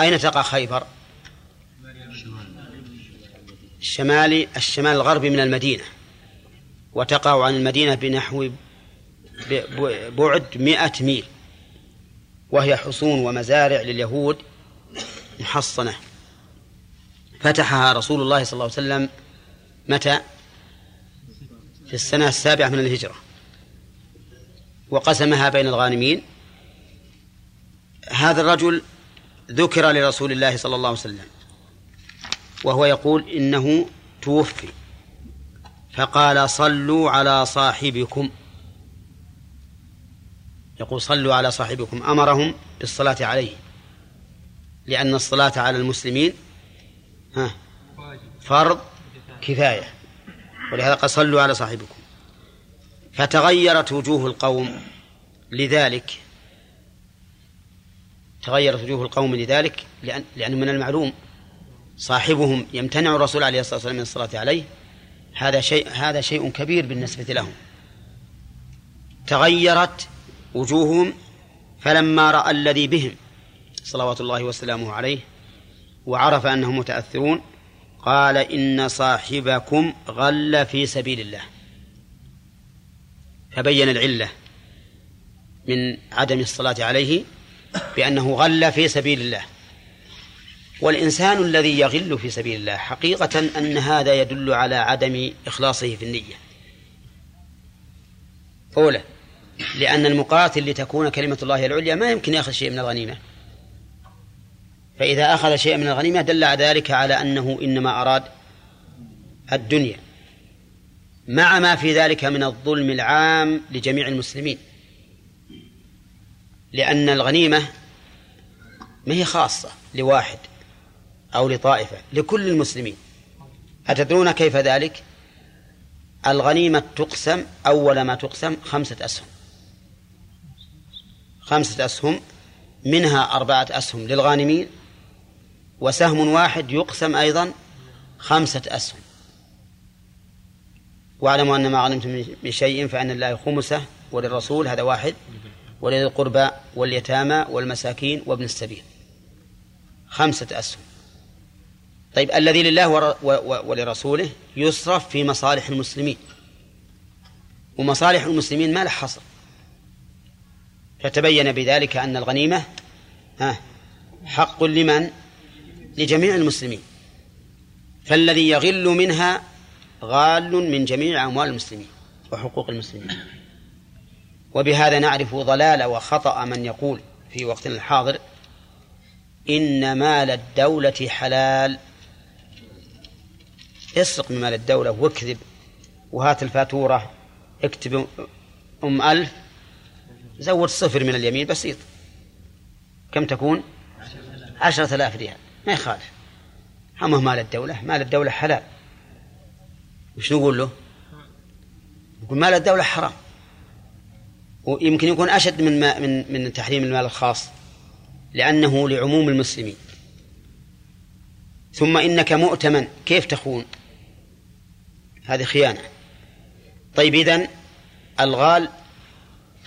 أين تقع خيبر؟ الشمالي الشمال الغربي من المدينة. وتقع عن المدينة بنحو بعد مئة ميل. وهي حصون ومزارع لليهود محصنة. فتحها رسول الله صلى الله عليه وسلم متى؟ في السنة السابعة من الهجرة. وقسمها بين الغانمين. هذا الرجل ذكر لرسول الله صلى الله عليه وسلم وهو يقول إنه توفي فقال صلوا على صاحبكم. يقول صلوا على صاحبكم أمرهم بالصلاة عليه لأن الصلاة على المسلمين ها فرض كفاية ولهذا قال صلوا على صاحبكم. فتغيرت وجوه القوم لذلك تغيرت وجوه القوم لذلك لأن لأنه من المعلوم صاحبهم يمتنع الرسول عليه الصلاة والسلام من الصلاة عليه هذا شيء هذا شيء كبير بالنسبة لهم. تغيرت وجوههم فلما رأى الذي بهم صلوات الله وسلامه عليه وعرف أنهم متأثرون قال إن صاحبكم غل في سبيل الله. فبين العلة من عدم الصلاة عليه بأنه غل في سبيل الله. والإنسان الذي يغل في سبيل الله حقيقة أن هذا يدل على عدم إخلاصه في النية. أولى لأن المقاتل لتكون كلمة الله العليا ما يمكن يأخذ شيء من الغنيمة. فإذا أخذ شيئا من الغنيمة دل ذلك على أنه إنما أراد الدنيا مع ما في ذلك من الظلم العام لجميع المسلمين. لأن الغنيمة ما هي خاصة لواحد أو لطائفة لكل المسلمين. أتدرون كيف ذلك؟ الغنيمة تقسم أول ما تقسم خمسة أسهم. خمسة أسهم منها أربعة أسهم للغانمين وسهم واحد يقسم أيضا خمسة أسهم. واعلموا أن ما غنمتم من شيء فأن الله خمسه وللرسول هذا واحد ولذي القربى واليتامى والمساكين وابن السبيل. خمسة أسهم. طيب الذي لله ولرسوله يصرف في مصالح المسلمين. ومصالح المسلمين ما له حصر. فتبين بذلك أن الغنيمة حق لمن؟ لجميع المسلمين. فالذي يغل منها غال من جميع أموال المسلمين وحقوق المسلمين. وبهذا نعرف ضلال وخطأ من يقول في وقتنا الحاضر إن مال الدولة حلال. اسرق من مال الدولة واكذب وهات الفاتورة اكتب أم ألف زود صفر من اليمين بسيط. كم تكون؟ عشرة آلاف ريال. ما يخالف. همه مال الدولة مال الدولة حلال. وش نقول له؟ نقول مال الدولة حرام. ويمكن يكون أشد من ما من من تحريم المال الخاص لأنه لعموم المسلمين. ثم إنك مؤتمن كيف تخون؟ هذه خيانة. طيب إذن الغال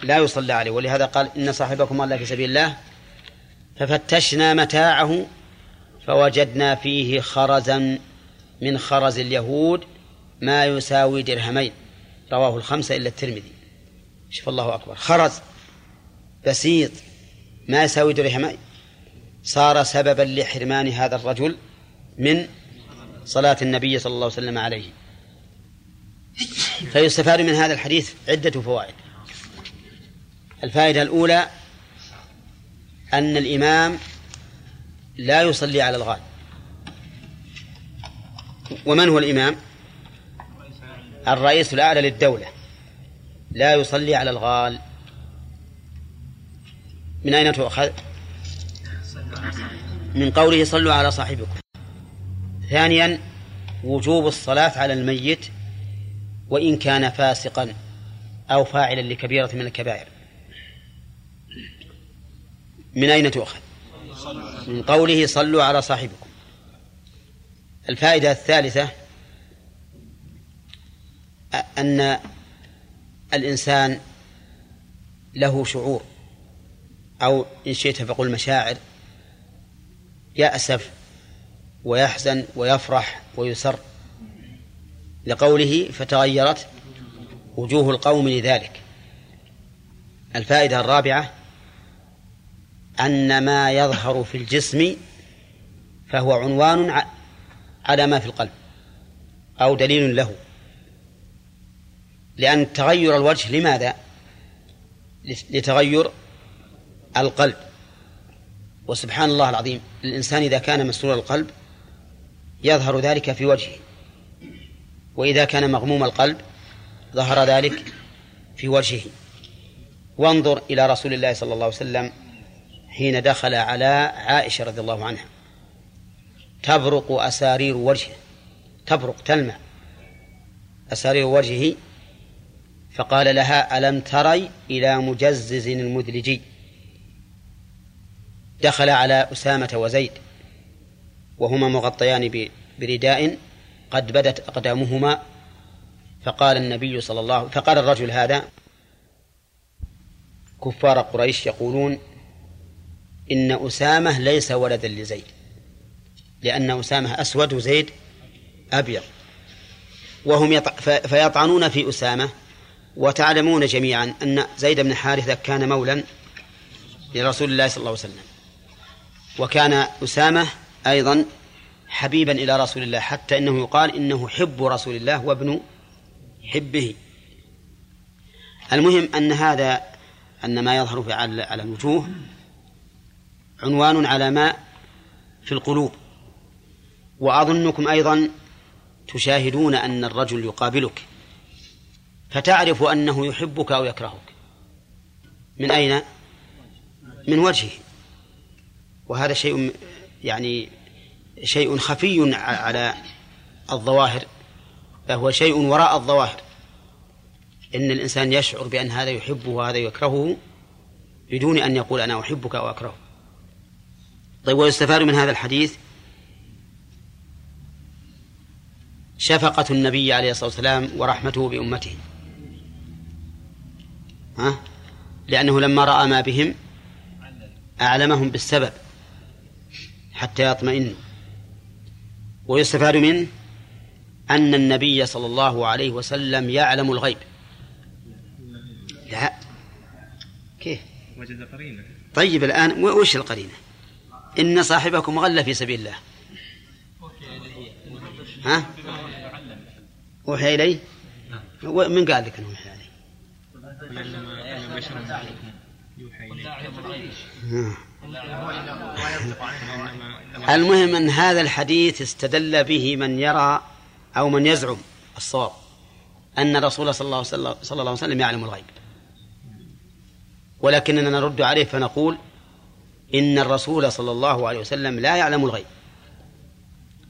لا يصلى عليه. ولهذا قال إن صاحبكم الله في سبيل الله ففتشنا متاعه فوجدنا فيه خرزا من خرز اليهود ما يساوي درهمين. رواه الخمسة إلا الترمذي. شوف الله أكبر. خرز بسيط ما يساوي درهمين. صار سببا لحرمان هذا الرجل من صلاة النبي صلى الله عليه وسلم عليه. فيستفاد من هذا الحديث عدة فوائد. الفائدة الأولى أن الإمام لا يصلي على الغال ومن هو الإمام؟ الرئيس الأعلى للدولة. لا يصلي على الغال. من أين تؤخذ؟ من قوله صلوا على صاحبكم. ثانيا وجوب الصلاة على الميت وإن كان فاسقا أو فاعلا لكبيرة من الكبائر. من أين تؤخذ؟ من قوله صلوا على صاحبكم. الفائدة الثالثة أن الإنسان له شعور أو إن شئت فقل مشاعر يأسف ويحزن ويفرح ويسر. لقوله فتغيرت وجوه القوم لذلك. الفائدة الرابعة أن ما يظهر في الجسم فهو عنوان على ما في القلب أو دليل له. لأن تغير الوجه لماذا؟ لتغير القلب. وسبحان الله العظيم الإنسان إذا كان مسرور القلب يظهر ذلك في وجهه. وإذا كان مغموم القلب ظهر ذلك في وجهه. وانظر إلى رسول الله صلى الله عليه وسلم حين دخل على عائشة رضي الله عنها. تبرق أسارير وجهه. تبرق تلمع أسارير وجهه. فقال لها ألم تري إلى مجزز المدلجي؟ دخل على أسامة وزيد وهما مغطيان برداء. قد بدت أقدامهما. فقال النبي صلى الله فقال الرجل هذا كفار قريش يقولون إن أسامة ليس ولدا لزيد لأن أسامة أسود وزيد أبيض. وهم يط... فيطعنون في أسامة وتعلمون جميعا أن زيد بن حارثة كان مولا لرسول الله صلى الله عليه وسلم. وكان أسامة أيضا حبيبا إلى رسول الله حتى إنه يقال إنه حب رسول الله وابن حبه. المهم أن هذا أن ما يظهر على الوجوه عنوان على ما في القلوب. وأظنكم أيضا تشاهدون أن الرجل يقابلك فتعرف أنه يحبك أو يكرهك. من أين؟ من وجهه. وهذا شيء يعني شيء خفي على الظواهر فهو شيء وراء الظواهر. إن الإنسان يشعر بأن هذا يحبه وهذا يكرهه بدون أن يقول أنا أحبك أو أكرهك. طيب ويستفاد من هذا الحديث؟ شفقة النبي عليه الصلاة والسلام ورحمته بأمته. ها؟ لأنه لما رأى ما بهم أعلمهم بالسبب حتى يطمئنوا. ويستفاد منه أن النبي صلى الله عليه وسلم يعلم الغيب. لا. كيف؟ وجد قرينة. طيب الآن وش القرينة؟ إن صاحبكم غل في سبيل الله. ها؟ أوحي إليه من قال لك أنه أوحي عليه المهم أن هذا الحديث استدل به من يرى أو من يزعم الصواب أن الرسول صلى الله, صلى الله عليه وسلم يعلم الغيب. ولكننا نرد عليه فنقول إن الرسول صلى الله عليه وسلم لا يعلم الغيب.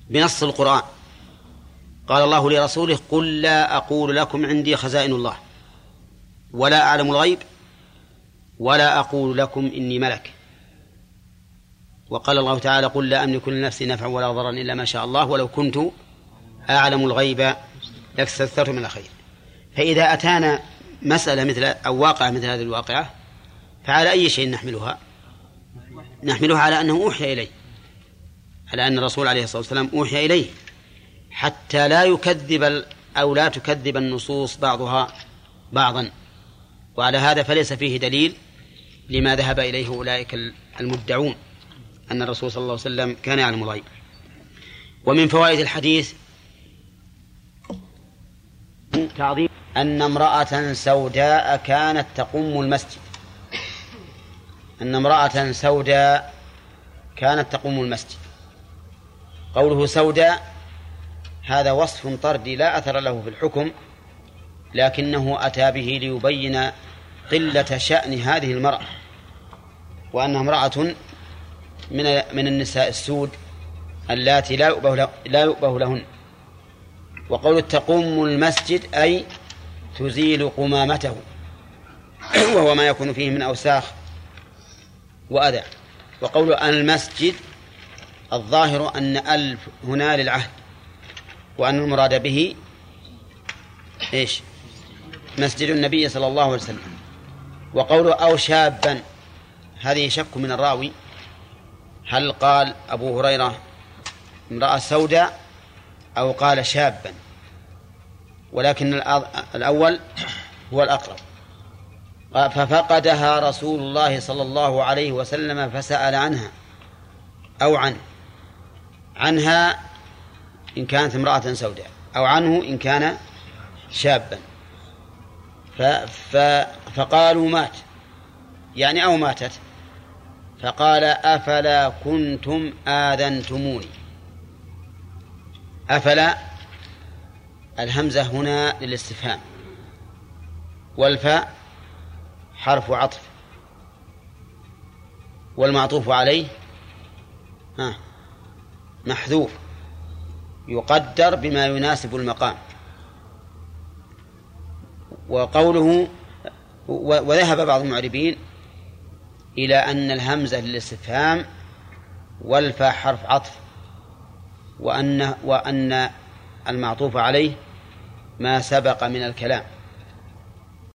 بنص القرآن. قال الله لرسوله قل لا أقول لكم عندي خزائن الله. ولا أعلم الغيب ولا أقول لكم إني ملك. وقال الله تعالى قل لا أملك لنفسي نفعا ولا ضرا إلا ما شاء الله ولو كنت أعلم الغيب لاستكثرت من الخير. فإذا أتانا مسألة مثل أو واقعة مثل هذه الواقعة فعلى أي شيء نحملها؟ نحملها على أنه أوحي إليه. على أن الرسول عليه الصلاة والسلام أوحي إليه. حتى لا يكذب أو لا تكذب النصوص بعضها بعضا. وعلى هذا فليس فيه دليل لما ذهب إليه أولئك المدعون أن الرسول صلى الله عليه وسلم كان يعلم الغيب. ومن فوائد الحديث تعظيم أن امرأة سوداء كانت تقوم المسجد. أن امرأة سوداء كانت تقوم المسجد. قوله سوداء هذا وصف طردي لا أثر له في الحكم لكنه أتى به ليبين قلة شأن هذه المرأة وأنها امرأة من من النساء السود اللاتي لا يؤبه لا يؤبه لهن. وقول تقوم المسجد أي تزيل قمامته وهو ما يكون فيه من أوساخ وأذى. وقول المسجد الظاهر أن ألف هنا للعهد وأن المراد به إيش؟ مسجد النبي صلى الله عليه وسلم. وقوله أو شابا هذه شك من الراوي. هل قال أبو هريرة امرأة سوداء أو قال شابا؟ ولكن الأول هو الأقرب. ففقدها رسول الله صلى الله عليه وسلم فسأل عنها أو عنه. عنها إن كانت امرأة سوداء أو عنه إن كان شابا. فقالوا مات. يعني أو ماتت. فقال أفلا كنتم آذنتموني. أفلا؟ الهمزة هنا للاستفهام. والفاء؟ حرف عطف والمعطوف عليه ها محذوف يقدر بما يناسب المقام. وقوله وذهب بعض المعربين إلى أن الهمزة للاستفهام والفاء حرف عطف وأن وأن المعطوف عليه ما سبق من الكلام.